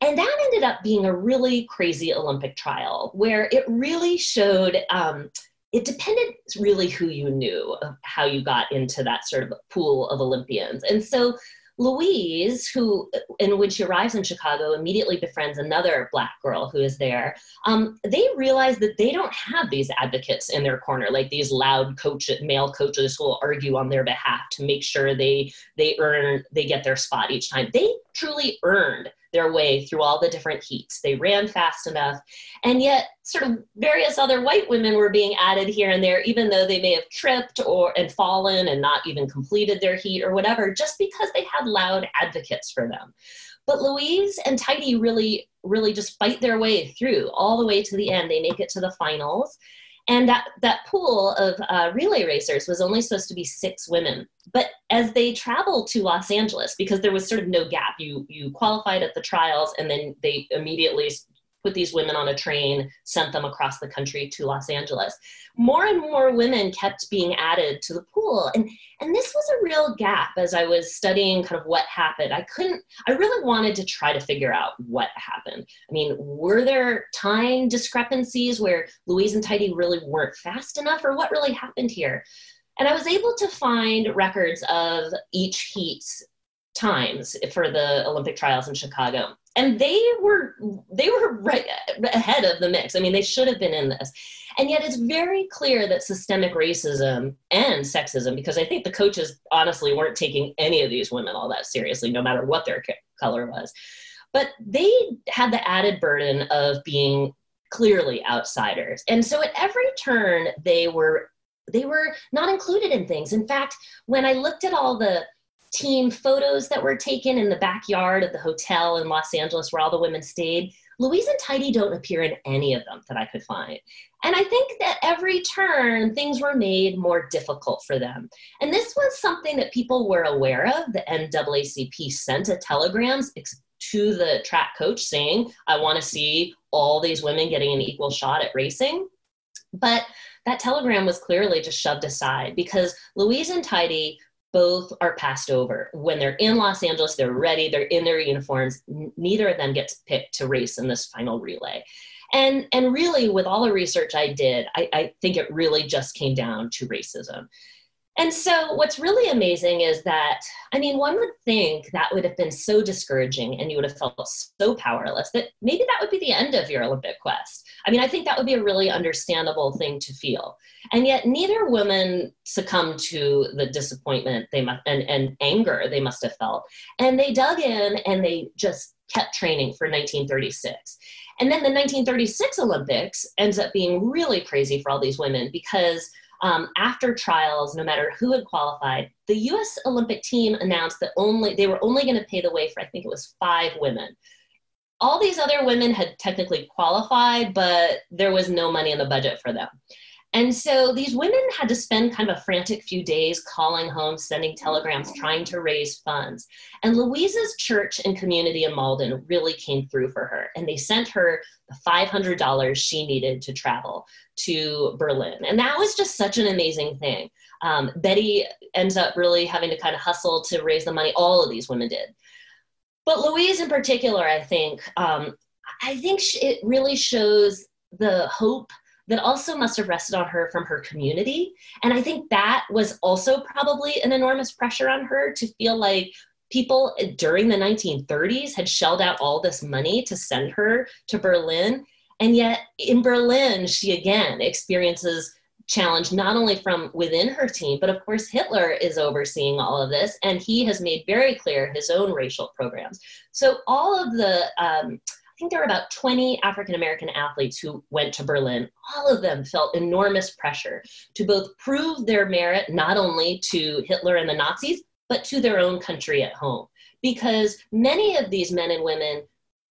C: And that ended up being a really crazy olympic trial where it really showed um, it depended really who you knew of how you got into that sort of pool of Olympians. And so Louise, who, and when she arrives in Chicago, immediately befriends another black girl who is there. Um, they realize that they don't have these advocates in their corner, like these loud coach, male coaches who will argue on their behalf to make sure they they earn, they get their spot each time. They truly earned their way through all the different heats. They ran fast enough, and yet sort of various other white women were being added here and there, even though they may have tripped or and fallen and not even completed their heat or whatever, just because they had loud advocates for them. But Louise and Tidye really, really just fight their way through all the way to the end. They make it to the finals. And that, that pool of uh, relay racers was only supposed to be six women. But as they traveled to Los Angeles, because there was sort of no gap, you, you qualified at the trials and then they immediately put these women on a train, sent them across the country to Los Angeles. More and more women kept being added to the pool. And, and this was a real gap as I was studying kind of what happened. I couldn't, I really wanted to try to figure out what happened. I mean, were there time discrepancies where Louise and Tidye really weren't fast enough, or what really happened here? And I was able to find records of each heat's times for the Olympic trials in Chicago and they were they were right ahead of the mix. I mean, they should have been in this. And yet it's very clear that systemic racism and sexism because I think the coaches honestly weren't taking any of these women all that seriously no matter what their color was. But they had the added burden of being clearly outsiders. And so at every turn they were they were not included in things. In fact, when I looked at all the team photos that were taken in the backyard of the hotel in Los Angeles where all the women stayed, Louise and Tidye don't appear in any of them that I could find. And I think that every turn, things were made more difficult for them. And this was something that people were aware of. The NAACP sent a telegram to the track coach saying, I want to see all these women getting an equal shot at racing. But that telegram was clearly just shoved aside because Louise and Tidye both are passed over. When they're in Los Angeles, they're ready, they're in their uniforms. Neither of them gets picked to race in this final relay. And, and really, with all the research I did, I, I think it really just came down to racism. And so, what's really amazing is that, I mean, one would think that would have been so discouraging and you would have felt so powerless that maybe that would be the end of your Olympic quest. I mean, I think that would be a really understandable thing to feel. And yet, neither woman succumbed to the disappointment they must, and, and anger they must have felt. And they dug in and they just kept training for 1936. And then the 1936 Olympics ends up being really crazy for all these women because um, after trials, no matter who had qualified, the U.S. Olympic team announced that only they were only going to pay the way for I think it was five women. All these other women had technically qualified, but there was no money in the budget for them. And so these women had to spend kind of a frantic few days calling home, sending telegrams, trying to raise funds. And Louise's church and community in Malden really came through for her. And they sent her the $500 she needed to travel to Berlin. And that was just such an amazing thing. Um, Betty ends up really having to kind of hustle to raise the money. All of these women did. But Louise in particular, I think, um, I think it really shows the hope that also must have rested on her from her community. And I think that was also probably an enormous pressure on her to feel like people during the 1930s had shelled out all this money to send her to Berlin. And yet in Berlin, she again experiences challenge not only from within her team, but of course, Hitler is overseeing all of this, and he has made very clear his own racial programs. So, all of the um, think there were about 20 African American athletes who went to Berlin. All of them felt enormous pressure to both prove their merit not only to Hitler and the Nazis, but to their own country at home. Because many of these men and women,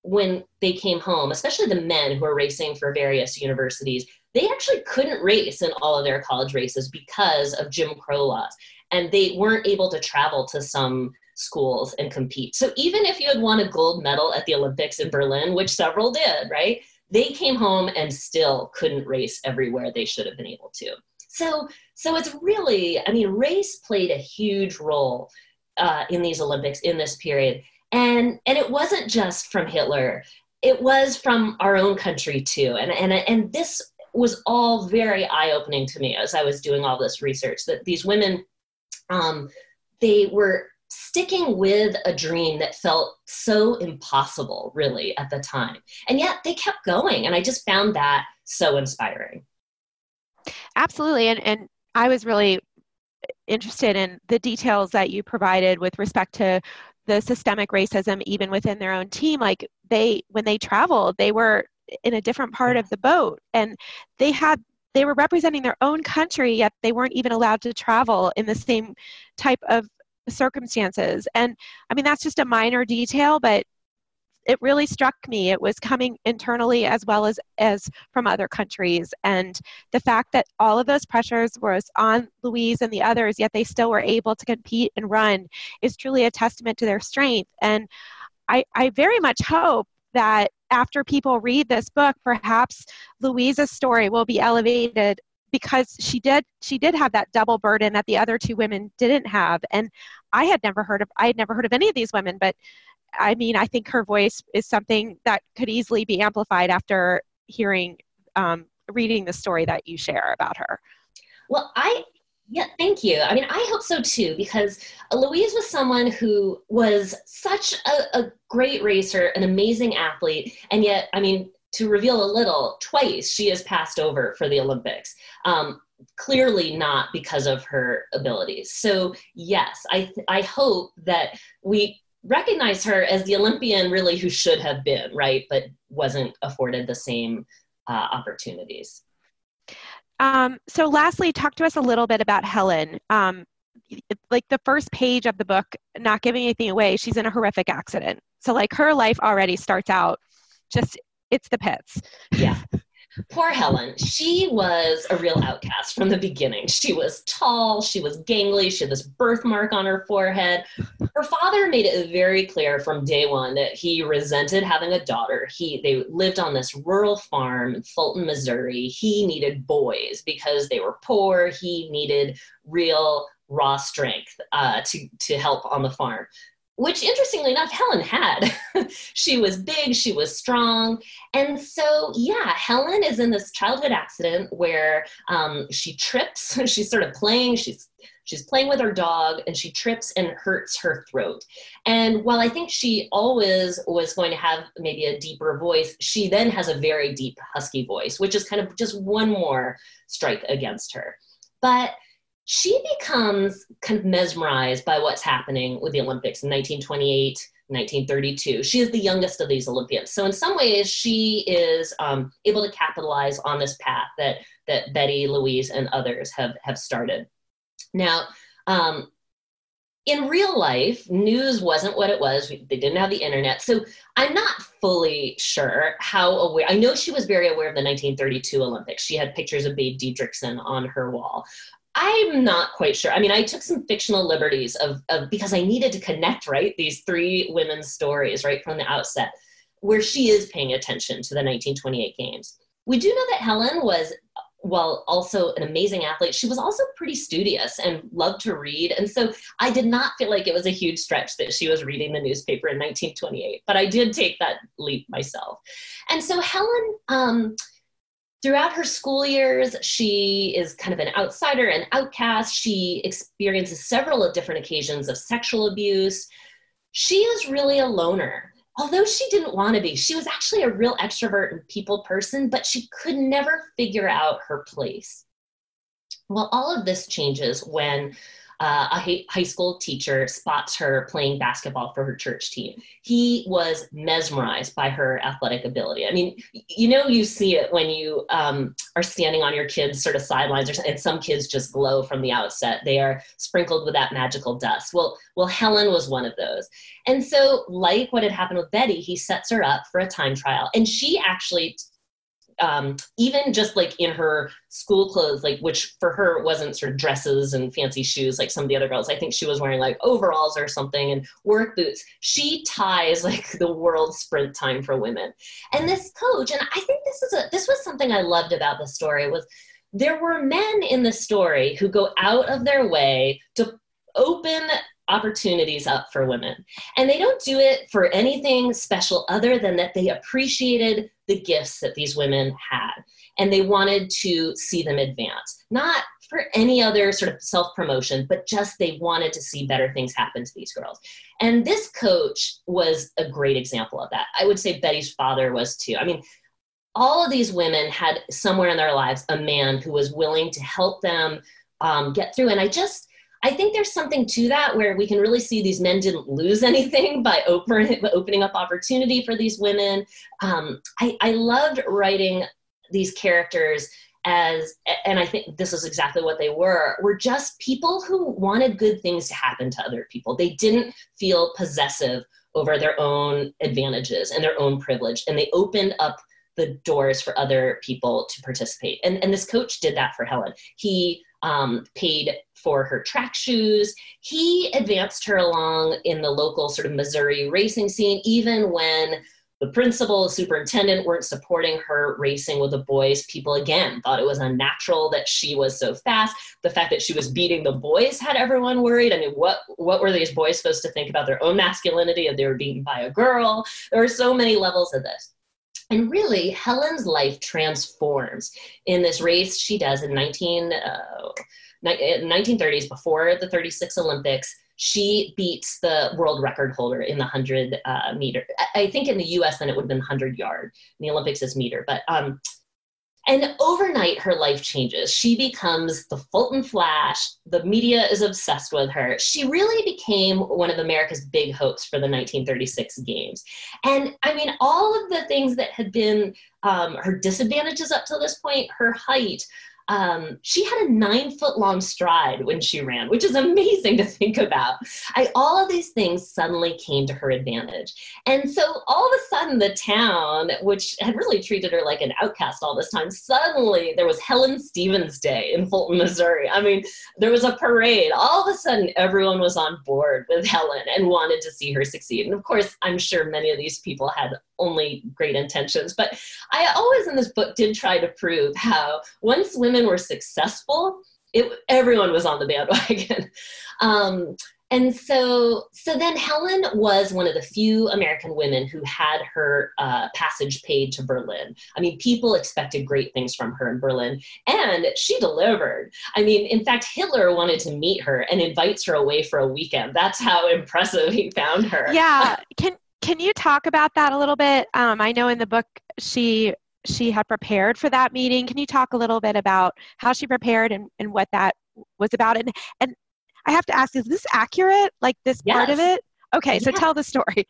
C: when they came home, especially the men who were racing for various universities, they actually couldn't race in all of their college races because of Jim Crow laws. And they weren't able to travel to some schools and compete. So even if you had won a gold medal at the Olympics in Berlin, which several did, right? They came home and still couldn't race everywhere they should have been able to. So, so it's really, I mean, race played a huge role uh, in these Olympics in this period, and and it wasn't just from Hitler; it was from our own country too. And and and this was all very eye opening to me as I was doing all this research. That these women, um, they were sticking with a dream that felt so impossible, really, at the time. And yet they kept going. And I just found that so inspiring.
B: Absolutely. And, and I was really interested in the details that you provided with respect to the systemic racism even within their own team like they when they traveled they were in a different part of the boat and they had they were representing their own country yet they weren't even allowed to travel in the same type of circumstances. And I mean, that's just a minor detail, but it really struck me. It was coming internally as well as, as from other countries. And the fact that all of those pressures was on Louise and the others, yet they still were able to compete and run is truly a testament to their strength. And I, I very much hope that after people read this book, perhaps Louise's story will be elevated because she did she did have that double burden that the other two women didn't have and i had never heard of i had never heard of any of these women but i mean i think her voice is something that could easily be amplified after hearing um, reading the story that you share about her
C: well i yeah, thank you. I mean, I hope so too, because Louise was someone who was such a, a, great racer, an amazing athlete, and yet, I mean, to reveal a little, twice she has passed over for the Olympics. Um, clearly not because of her abilities. So yes, I th- I hope that we recognize her as the Olympian really who should have been right, but wasn't afforded the same uh, opportunities.
B: Um, so lastly, talk to us a little bit about Helen. Um, like the first page of the book, not giving anything away, she's in a horrific accident. So like her life already starts out just it's the pets.
C: Yeah. Poor Helen. She was a real outcast from the beginning. She was tall, she was gangly, she had this birthmark on her forehead. Her father made it very clear from day one that he resented having a daughter. He they lived on this rural farm in Fulton, Missouri. He needed boys because they were poor. He needed real raw strength uh, to to help on the farm which interestingly enough, Helen had. she was big, she was strong. And so, yeah, Helen is in this childhood accident where um, she trips, she's sort of playing, she's she's playing with her dog and she trips and hurts her throat. And while I think she always was going to have maybe a deeper voice, she then has a very deep husky voice, which is kind of just one more strike against her. But she becomes kind of mesmerized by what's happening with the Olympics in 1928, 1932. She is the youngest of these Olympians. So in some ways, she is um, able to capitalize on this path that, that Betty, Louise, and others have, have started. Now, um, in real life, news wasn't what it was. They didn't have the internet. So I'm not fully sure how aware. I know she was very aware of the 1932 Olympics. She had pictures of Babe Didrikson on her wall. I'm not quite sure. I mean, I took some fictional liberties of, of because I needed to connect, right, these three women's stories right from the outset, where she is paying attention to the 1928 games. We do know that Helen was, while also an amazing athlete, she was also pretty studious and loved to read. And so I did not feel like it was a huge stretch that she was reading the newspaper in 1928, but I did take that leap myself. And so Helen, um, Throughout her school years, she is kind of an outsider and outcast. She experiences several different occasions of sexual abuse. She is really a loner. Although she didn't want to be, she was actually a real extrovert and people person, but she could never figure out her place. Well, all of this changes when uh, a high school teacher spots her playing basketball for her church team. He was mesmerized by her athletic ability. I mean, you know, you see it when you um, are standing on your kids' sort of sidelines, or, and some kids just glow from the outset. They are sprinkled with that magical dust. Well, well, Helen was one of those. And so, like what had happened with Betty, he sets her up for a time trial, and she actually um, even just like in her school clothes, like which for her wasn't sort of dresses and fancy shoes like some of the other girls. I think she was wearing like overalls or something and work boots. She ties like the world sprint time for women. And this coach, and I think this is a this was something I loved about the story was there were men in the story who go out of their way to open opportunities up for women. And they don't do it for anything special other than that they appreciated the gifts that these women had and they wanted to see them advance. Not for any other sort of self promotion, but just they wanted to see better things happen to these girls. And this coach was a great example of that. I would say Betty's father was too. I mean, all of these women had somewhere in their lives a man who was willing to help them um, get through. And I just, I think there's something to that where we can really see these men didn't lose anything by open, opening up opportunity for these women. Um, I, I loved writing these characters as and i think this is exactly what they were were just people who wanted good things to happen to other people. They didn't feel possessive over their own advantages and their own privilege and they opened up the doors for other people to participate. And, and this coach did that for helen. He um, paid for her track shoes. He advanced her along in the local sort of Missouri racing scene, even when the principal, superintendent weren't supporting her racing with the boys. People again thought it was unnatural that she was so fast. The fact that she was beating the boys had everyone worried. I mean, what what were these boys supposed to think about their own masculinity if they were beaten by a girl? There were so many levels of this. And really, Helen's life transforms in this race she does in 19, uh, 1930s, before the 36 Olympics. She beats the world record holder in the 100 uh, meter. I think in the US, then it would have been 100 yard. In the Olympics is meter. But um, and overnight, her life changes. She becomes the Fulton Flash. The media is obsessed with her. She really became one of America's big hopes for the 1936 Games. And I mean, all of the things that had been um, her disadvantages up till this point, her height, um, she had a nine foot long stride when she ran, which is amazing to think about. I, all of these things suddenly came to her advantage. And so all of a sudden, the town, which had really treated her like an outcast all this time, suddenly there was Helen Stephens Day in Fulton, Missouri. I mean, there was a parade. All of a sudden, everyone was on board with Helen and wanted to see her succeed. And of course, I'm sure many of these people had only great intentions. But I always in this book did try to prove how once women were successful, it, everyone was on the bandwagon. Um, and so so then helen was one of the few american women who had her uh, passage paid to berlin. I mean people expected great things from her in berlin and she delivered. I mean in fact hitler wanted to meet her and invites her away for a weekend. That's how impressive he found her.
B: Yeah can can you talk about that a little bit? Um, i know in the book she she had prepared for that meeting can you talk a little bit about how she prepared and, and what that was about and and I have to ask, is this accurate? Like this yes. part of it? Okay, so yeah. tell the story.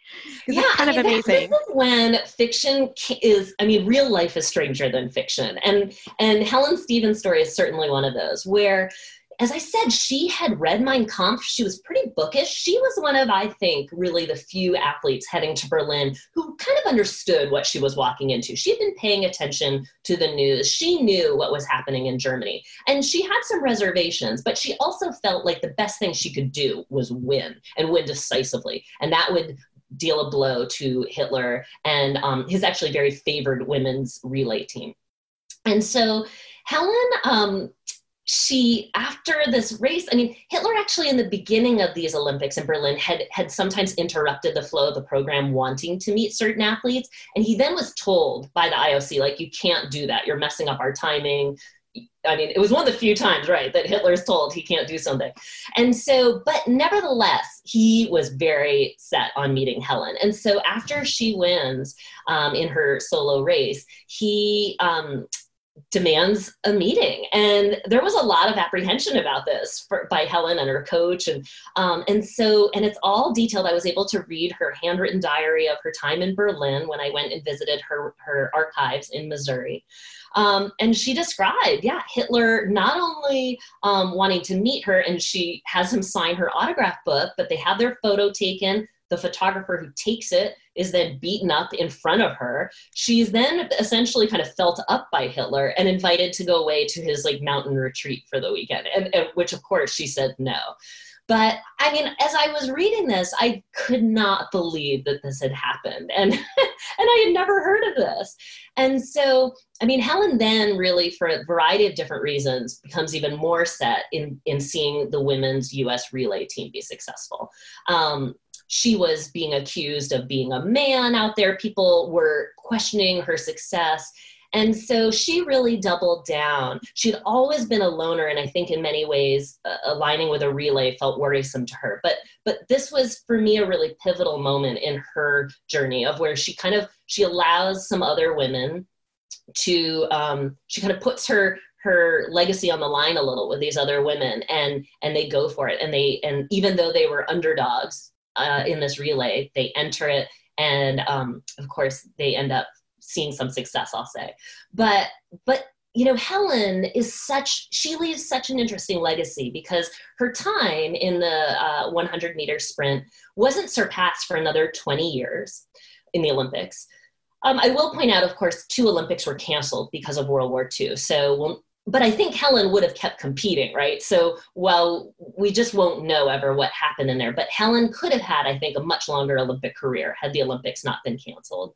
B: Yeah, it's kind I mean, of amazing.
C: This is when fiction is, I mean, real life is stranger than fiction, and and Helen Stephens' story is certainly one of those where as I said, she had read Mein Kampf. She was pretty bookish. She was one of, I think, really the few athletes heading to Berlin who kind of understood what she was walking into. She'd been paying attention to the news. She knew what was happening in Germany. And she had some reservations, but she also felt like the best thing she could do was win and win decisively. And that would deal a blow to Hitler and um, his actually very favored women's relay team. And so Helen um, she after this race i mean hitler actually in the beginning of these olympics in berlin had had sometimes interrupted the flow of the program wanting to meet certain athletes and he then was told by the ioc like you can't do that you're messing up our timing I mean, it was one of the few times, right, that Hitler's told he can't do something. And so, but nevertheless, he was very set on meeting Helen. And so after she wins um, in her solo race, he um, demands a meeting. And there was a lot of apprehension about this for, by helen and her coach. And um, and so and it's all detailed. I was able to read her handwritten diary of her time in berlin when i went and visited her her archives in missouri. Um, and she described yeah hitler not only um, wanting to meet her and she has him sign her autograph book but they have their photo taken the photographer who takes it is then beaten up in front of her. She's then essentially kind of felt up by Hitler and invited to go away to his like mountain retreat for the weekend, and, and which of course she said no. But I mean, as I was reading this, I could not believe that this had happened, and and I had never heard of this. And so, I mean, Helen then really, for a variety of different reasons, becomes even more set in in seeing the women's U.S. relay team be successful. Um, she was being accused of being a man out there. People were questioning her success. And so she really doubled down. She'd always been a loner, and I think in many ways, uh, aligning with a relay felt worrisome to her. But but this was for me a really pivotal moment in her journey of where she kind of she allows some other women to um, she kind of puts her her legacy on the line a little with these other women and and they go for it and they and even though they were underdogs uh, in this relay. They enter it, and um, of course, they end up seeing some success. I'll say, but but you know, Helen is such, she leaves such an interesting legacy because her time in the uh, 100 meter sprint wasn't surpassed for another 20 years in the Olympics. Um, I will point out, of course, two Olympics were canceled because of World War II. So we'll, but I think Helen would have kept competing, right? So while we just won't know ever what happened in there, but Helen could have had, I think, a much longer Olympic career had the Olympics not been canceled.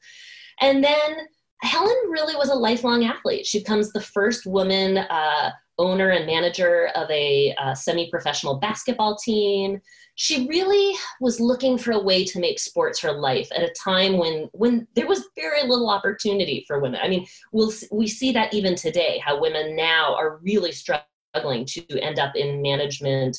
C: And then Helen really was a lifelong athlete. She becomes the first woman uh, owner and manager of a uh, semi professional basketball team she really was looking for a way to make sports her life at a time when when there was very little opportunity for women. I mean, we'll we see that even today how women now are really struggling to end up in management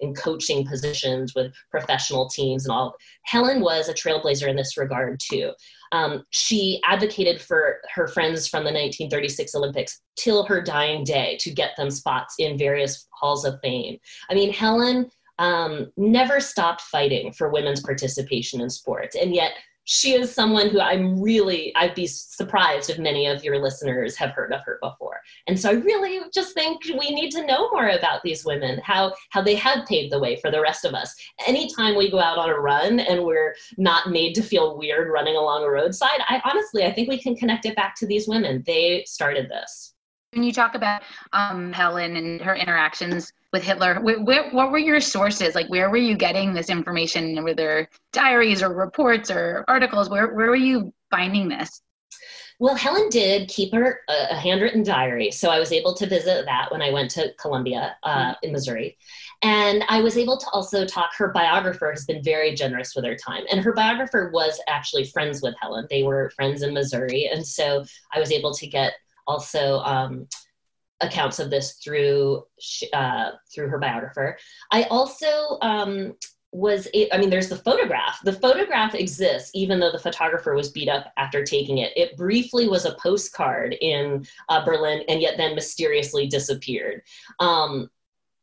C: in coaching positions with professional teams and all. Helen was a trailblazer in this regard too. Um, she advocated for her friends from the 1936 Olympics till her dying day to get them spots in various halls of fame. I mean, Helen um, never stopped fighting for women's participation in sports. And yet, she is someone who I'm really, I'd be surprised if many of your listeners have heard of her before. And so I really just think we need to know more about these women, how, how they have paved the way for the rest of us. Anytime we go out on a run and we're not made to feel weird running along a roadside, I honestly, I think we can connect it back to these women. They started this.
A: When you talk about um, Helen and her interactions with Hitler, where, where, what were your sources? Like, where were you getting this information? Were there diaries or reports or articles? Where, where were you finding this?
C: well, Helen did keep her a, a, handwritten diary, so I was able to visit that when I went to Columbia uh, in Missouri, and I was able to also talk. Her biographer has been very generous with her time, and her biographer was actually friends with Helen. They were friends in Missouri, and so I was able to get also. Um, accounts of this through uh, through her biographer. I also um, was I mean, there's the photograph. The photograph exists even though the photographer was beat up after taking it. It briefly was a postcard in uh, Berlin and yet then mysteriously disappeared. Um,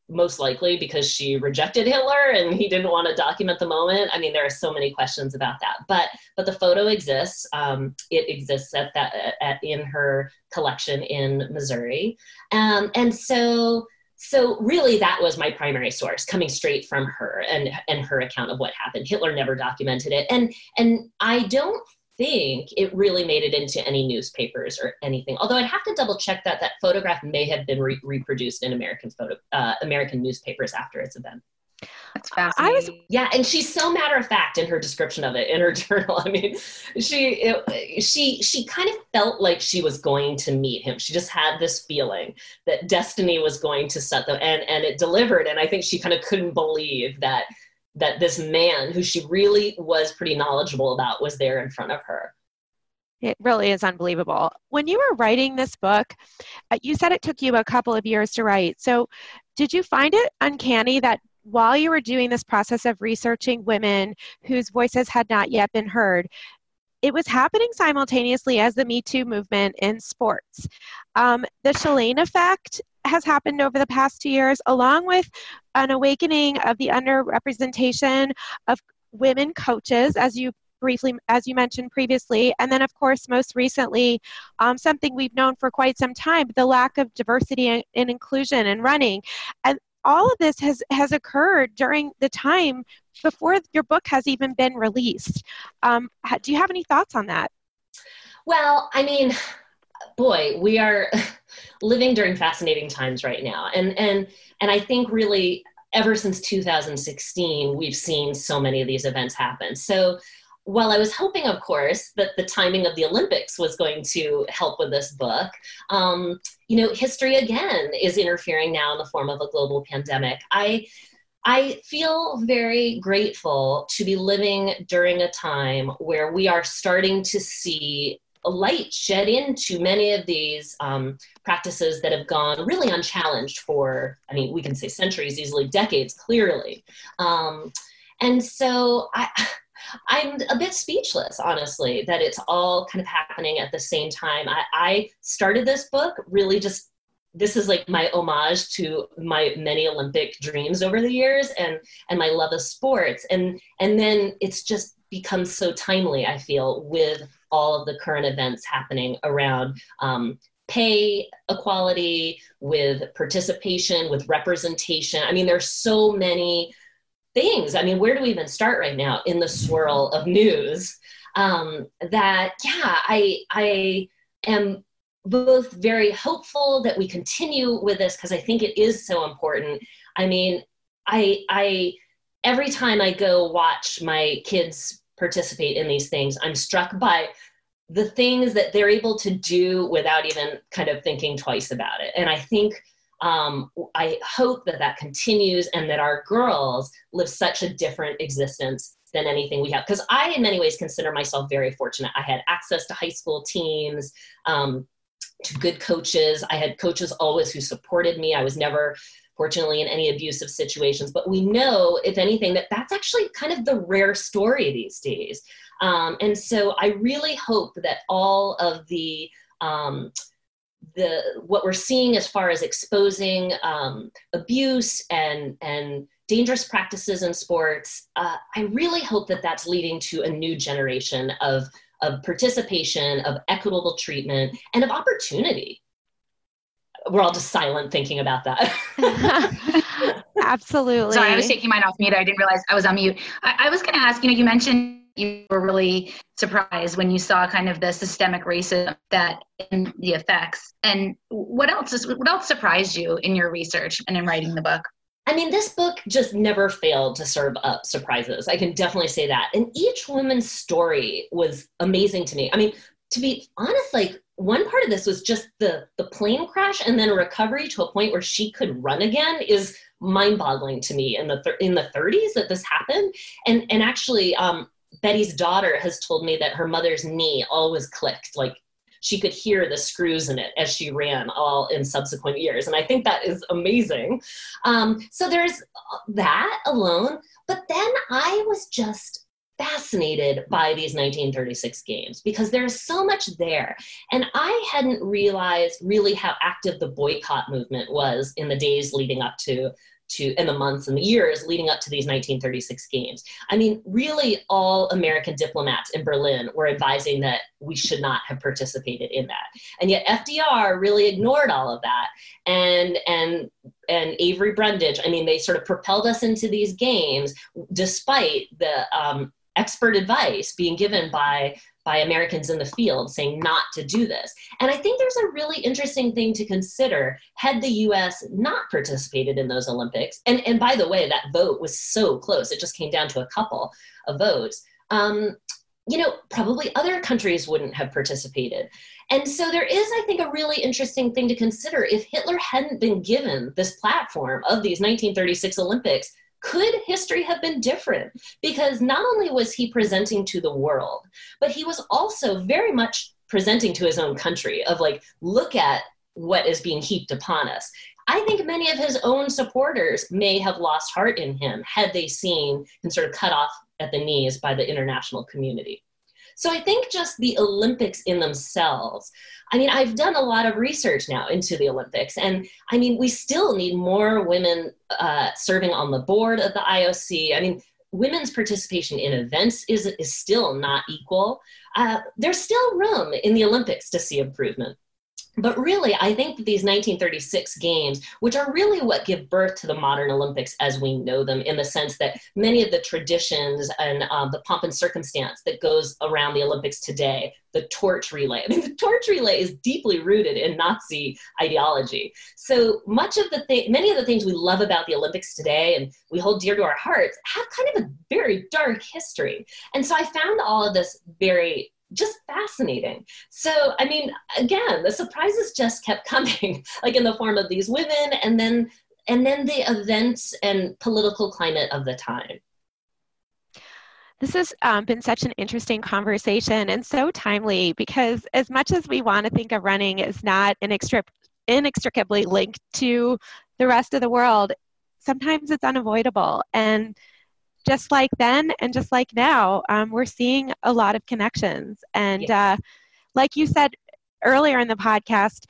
C: most likely because she rejected Hitler and he didn't want to document the moment. I mean, there are so many questions about that, but but the photo exists. Um, it exists at that at, in her collection in Missouri, um, and so so really that was my primary source coming straight from her and and her account of what happened hitler never documented it and and i don't think it really made it into any newspapers or anything although i'd have to double check that that photograph may have been re- reproduced in american photo uh, american newspapers after its event
A: that's fascinating. I was,
C: yeah, and she's so matter of fact in her description of it in her journal. I mean, she it, she she kind of felt like she was going to meet him. She just had this feeling that destiny was going to set them, and and it delivered. And I think she kind of couldn't believe that that this man, who she really was pretty knowledgeable about, was there in front of her.
B: It really is unbelievable. When you were writing this book, uh, you said it took you a couple of years to write. So, did you find it uncanny that while you were doing this process of researching women whose voices had not yet been heard, it was happening simultaneously as the Me Too movement in sports. Um, the Shalane effect has happened over the past two years, along with an awakening of the underrepresentation of women coaches, as you briefly, as you mentioned previously, and then, of course, most recently, um, something we've known for quite some time, the lack of diversity and, and inclusion in running. And all of this has has occurred during the time before your book has even been released. Um, do you have any thoughts on that?
C: Well, I mean, boy, we are living during fascinating times right now, and and and I think really ever since 2016 we've seen so many of these events happen. So while I was hoping, of course, that the timing of the Olympics was going to help with this book, um, you know, history again is interfering now in the form of a global pandemic. I I feel very grateful to be living during a time where we are starting to see light shed into many of these um, practices that have gone really unchallenged for, I mean, we can say centuries, easily decades, clearly. Um, and so I, I'm a bit speechless, honestly, that it's all kind of happening at the same time. I, I started this book really just this is like my homage to my many olympic dreams over the years and and my love of sports and and then it's just become so timely i feel with all of the current events happening around um, pay equality with participation with representation i mean there's so many things. I mean, where do we even start right now in the swirl of news? Um, that yeah, I I am both very hopeful that we continue with this because I think it is so important. I mean, I I every time I go watch my kids participate in these things, I'm struck by the things that they're able to do without even kind of thinking twice about it. And I think um, I hope that that continues and that our girls live such a different existence than anything we have. Because I, in many ways, consider myself very fortunate. I had access to high school teams, um, to good coaches. I had coaches always who supported me. I was never, fortunately, in any abusive situations. But we know, if anything, that that's actually kind of the rare story these days. Um, and so I really hope that all of the um, the what we're seeing as far as exposing um, abuse and and dangerous practices in sports, uh, I really hope that that's leading to a new generation of of participation, of equitable treatment, and of opportunity. We're all just silent thinking about
B: that. Absolutely.
A: Sorry, I was taking mine off mute. I didn't realize I was on mute. I, I was going to ask. You know, you mentioned you were really surprised when you saw kind of the systemic racism that in the effects and what else is, what else surprised you in your research and in writing the book
C: I mean, this book just never failed to serve up surprises. I can definitely say that. And each woman's story was amazing to me. I mean, to be honest, like one part of this was just the the plane crash and then recovery to a point where she could run again is mind-boggling to me in the th- in the 30s that this happened. And and actually um, betty's daughter has told me that her mother's knee always clicked like she could hear the screws in it as she ran all in subsequent years. And i think that is amazing. Um, so there's that alone. But then i was just fascinated by these 1936 games because there's so much there. And I hadn't realized really how active the boycott movement was in the days leading up to to in the months and the years leading up to these 1936 games. I mean, really all American diplomats in Berlin were advising that we should not have participated in that. And yet FDR really ignored all of that. And and and Avery Brundage, I mean, they sort of propelled us into these games despite the um, expert advice being given by by Americans in the field saying not to do this. And I think there's a really interesting thing to consider had the US not participated in those Olympics. And, and by the way, that vote was so close, it just came down to a couple of votes. Um, you know, probably other countries wouldn't have participated. And so there is, I think, a really interesting thing to consider. If Hitler hadn't been given this platform of these 1936 Olympics, could history have been different? Because not only was he presenting to the world, but he was also very much presenting to his own country of like, look at what is being heaped upon us. I think many of his own supporters may have lost heart in him had they seen him sort of cut off at the knees by the international community. So I think just the Olympics in themselves. I mean, I've done a lot of research now into the Olympics, and I mean, we still need more women uh, serving on the board of the IOC. I mean, women's participation in events is, is still not equal. Uh, there's still room in the Olympics to see improvement. But really, I think that these 1936 games, which are really what give birth to the modern Olympics as we know them, in the sense that many of the traditions and um, the pomp and circumstance that goes around the Olympics today, the torch relay, I mean, the torch relay is deeply rooted in Nazi ideology. So much of the many of the things we love about the Olympics today and we hold dear to our hearts have kind of a very dark history. And so I found all of this very just fascinating. So, I mean, again, the surprises just kept coming, like in the form of these women and then and then the events and political climate of the time.
B: This has um, been such an interesting conversation and so timely because, as much as we want to think of running as not inextricably linked to the rest of the world, sometimes it's unavoidable. And just like then and just like now, um, we're seeing a lot of connections. And yes. uh, like you said earlier in the podcast,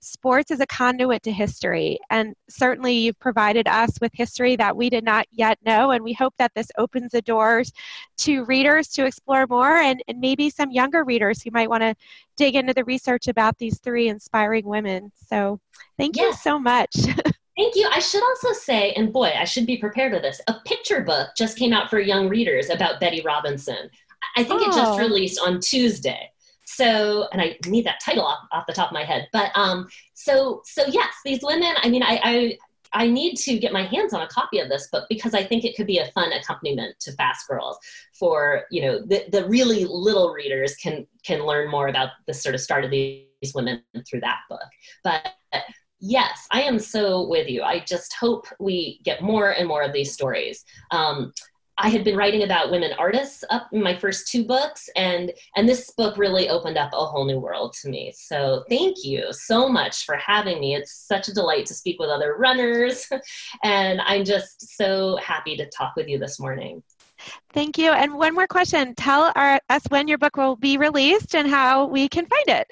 B: sports is a conduit to history. And certainly you've provided us with history that we did not yet know. And we hope that this opens the doors to readers to explore more and, and maybe some younger readers who might want to dig into the research about these three inspiring women. So thank you so much.
C: Thank you. I should also say, and boy, I should be prepared with this. A picture book just came out for young readers about Betty Robinson. I think oh. it just oh. released on Tuesday. So, and I need that title off, off the top of my head. But um, so so yes, these women. I mean, I, I I need to get my hands on a copy of this book because I think it could be a fun accompaniment to Fast Girls for you know the, the really little readers can can learn more about the sort of start of these women through that book. But yes, I am so with you. I just hope we get more and more of these stories. Um, I had been writing about women artists up in my first two books, and and this book really opened up a whole new world to me. So thank you so much for having me. It's such a delight to speak with other runners, and I'm just so happy to talk with you this morning.
B: Thank you. And one more question. Tell our, us when your book will be released and how we can find it.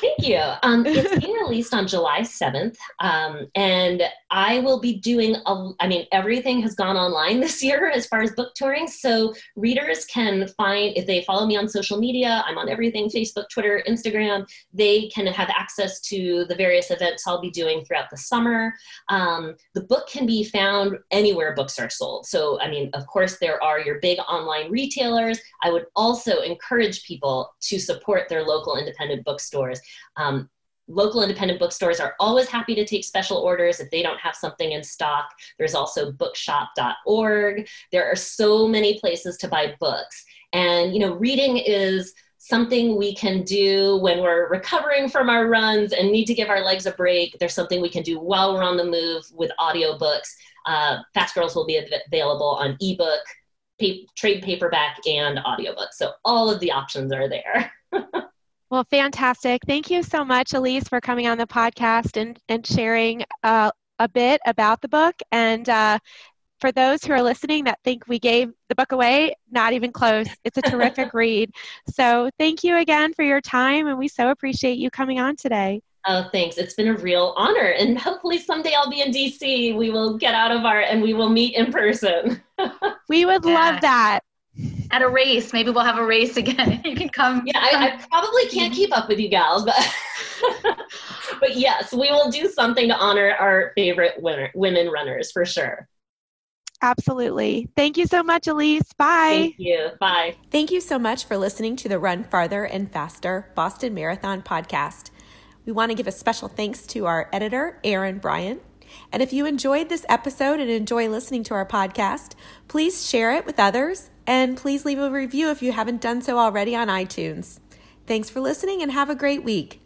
C: Thank you. Um, it's being released on July 7th. Um, and I will be doing, a, I mean, everything has gone online this year as far as book touring. So readers can find, if they follow me on social media, I'm on everything Facebook, Twitter, Instagram, they can have access to the various events I'll be doing throughout the summer. Um, the book can be found anywhere books are sold. So, I mean, of course, there are your big online retailers. I would also encourage people to support their local independent bookstores. Um, local independent bookstores are always happy to take special orders if they don't have something in stock. There's also bookshop.org. There are so many places to buy books. And, you know, reading is something we can do when we're recovering from our runs and need to give our legs a break. There's something we can do while we're on the move with audiobooks. Uh, Fast Girls will be available on ebook, pa- trade paperback, and audiobook. So all of the options are there.
B: well, fantastic. Thank you so much, Elise, for coming on the podcast and, and sharing uh, a bit about the book. And uh, for those who are listening that think we gave the book away, not even close. It's a terrific read. So thank you again for your time, and we so appreciate you coming on today.
C: Oh, thanks. It's been a real honor. And hopefully someday I'll be in DC. We will get out of our and we will meet in person.
B: we would yeah. love that.
A: At a race. Maybe we'll have a race again. you can come.
C: Yeah, I, I probably can't keep up with you gals, but but yes, we will do something to honor our favorite winner, women runners for sure.
B: Absolutely. Thank you so much, Elise. Bye.
C: Thank you. Bye.
D: Thank you so much for listening to the Run Farther and Faster Boston Marathon podcast. We want to give a special thanks to our editor, Aaron Bryant. And if you enjoyed this episode and enjoy listening to our podcast, please share it with others and please leave a review if you haven't done so already on iTunes. Thanks for listening and have a great week.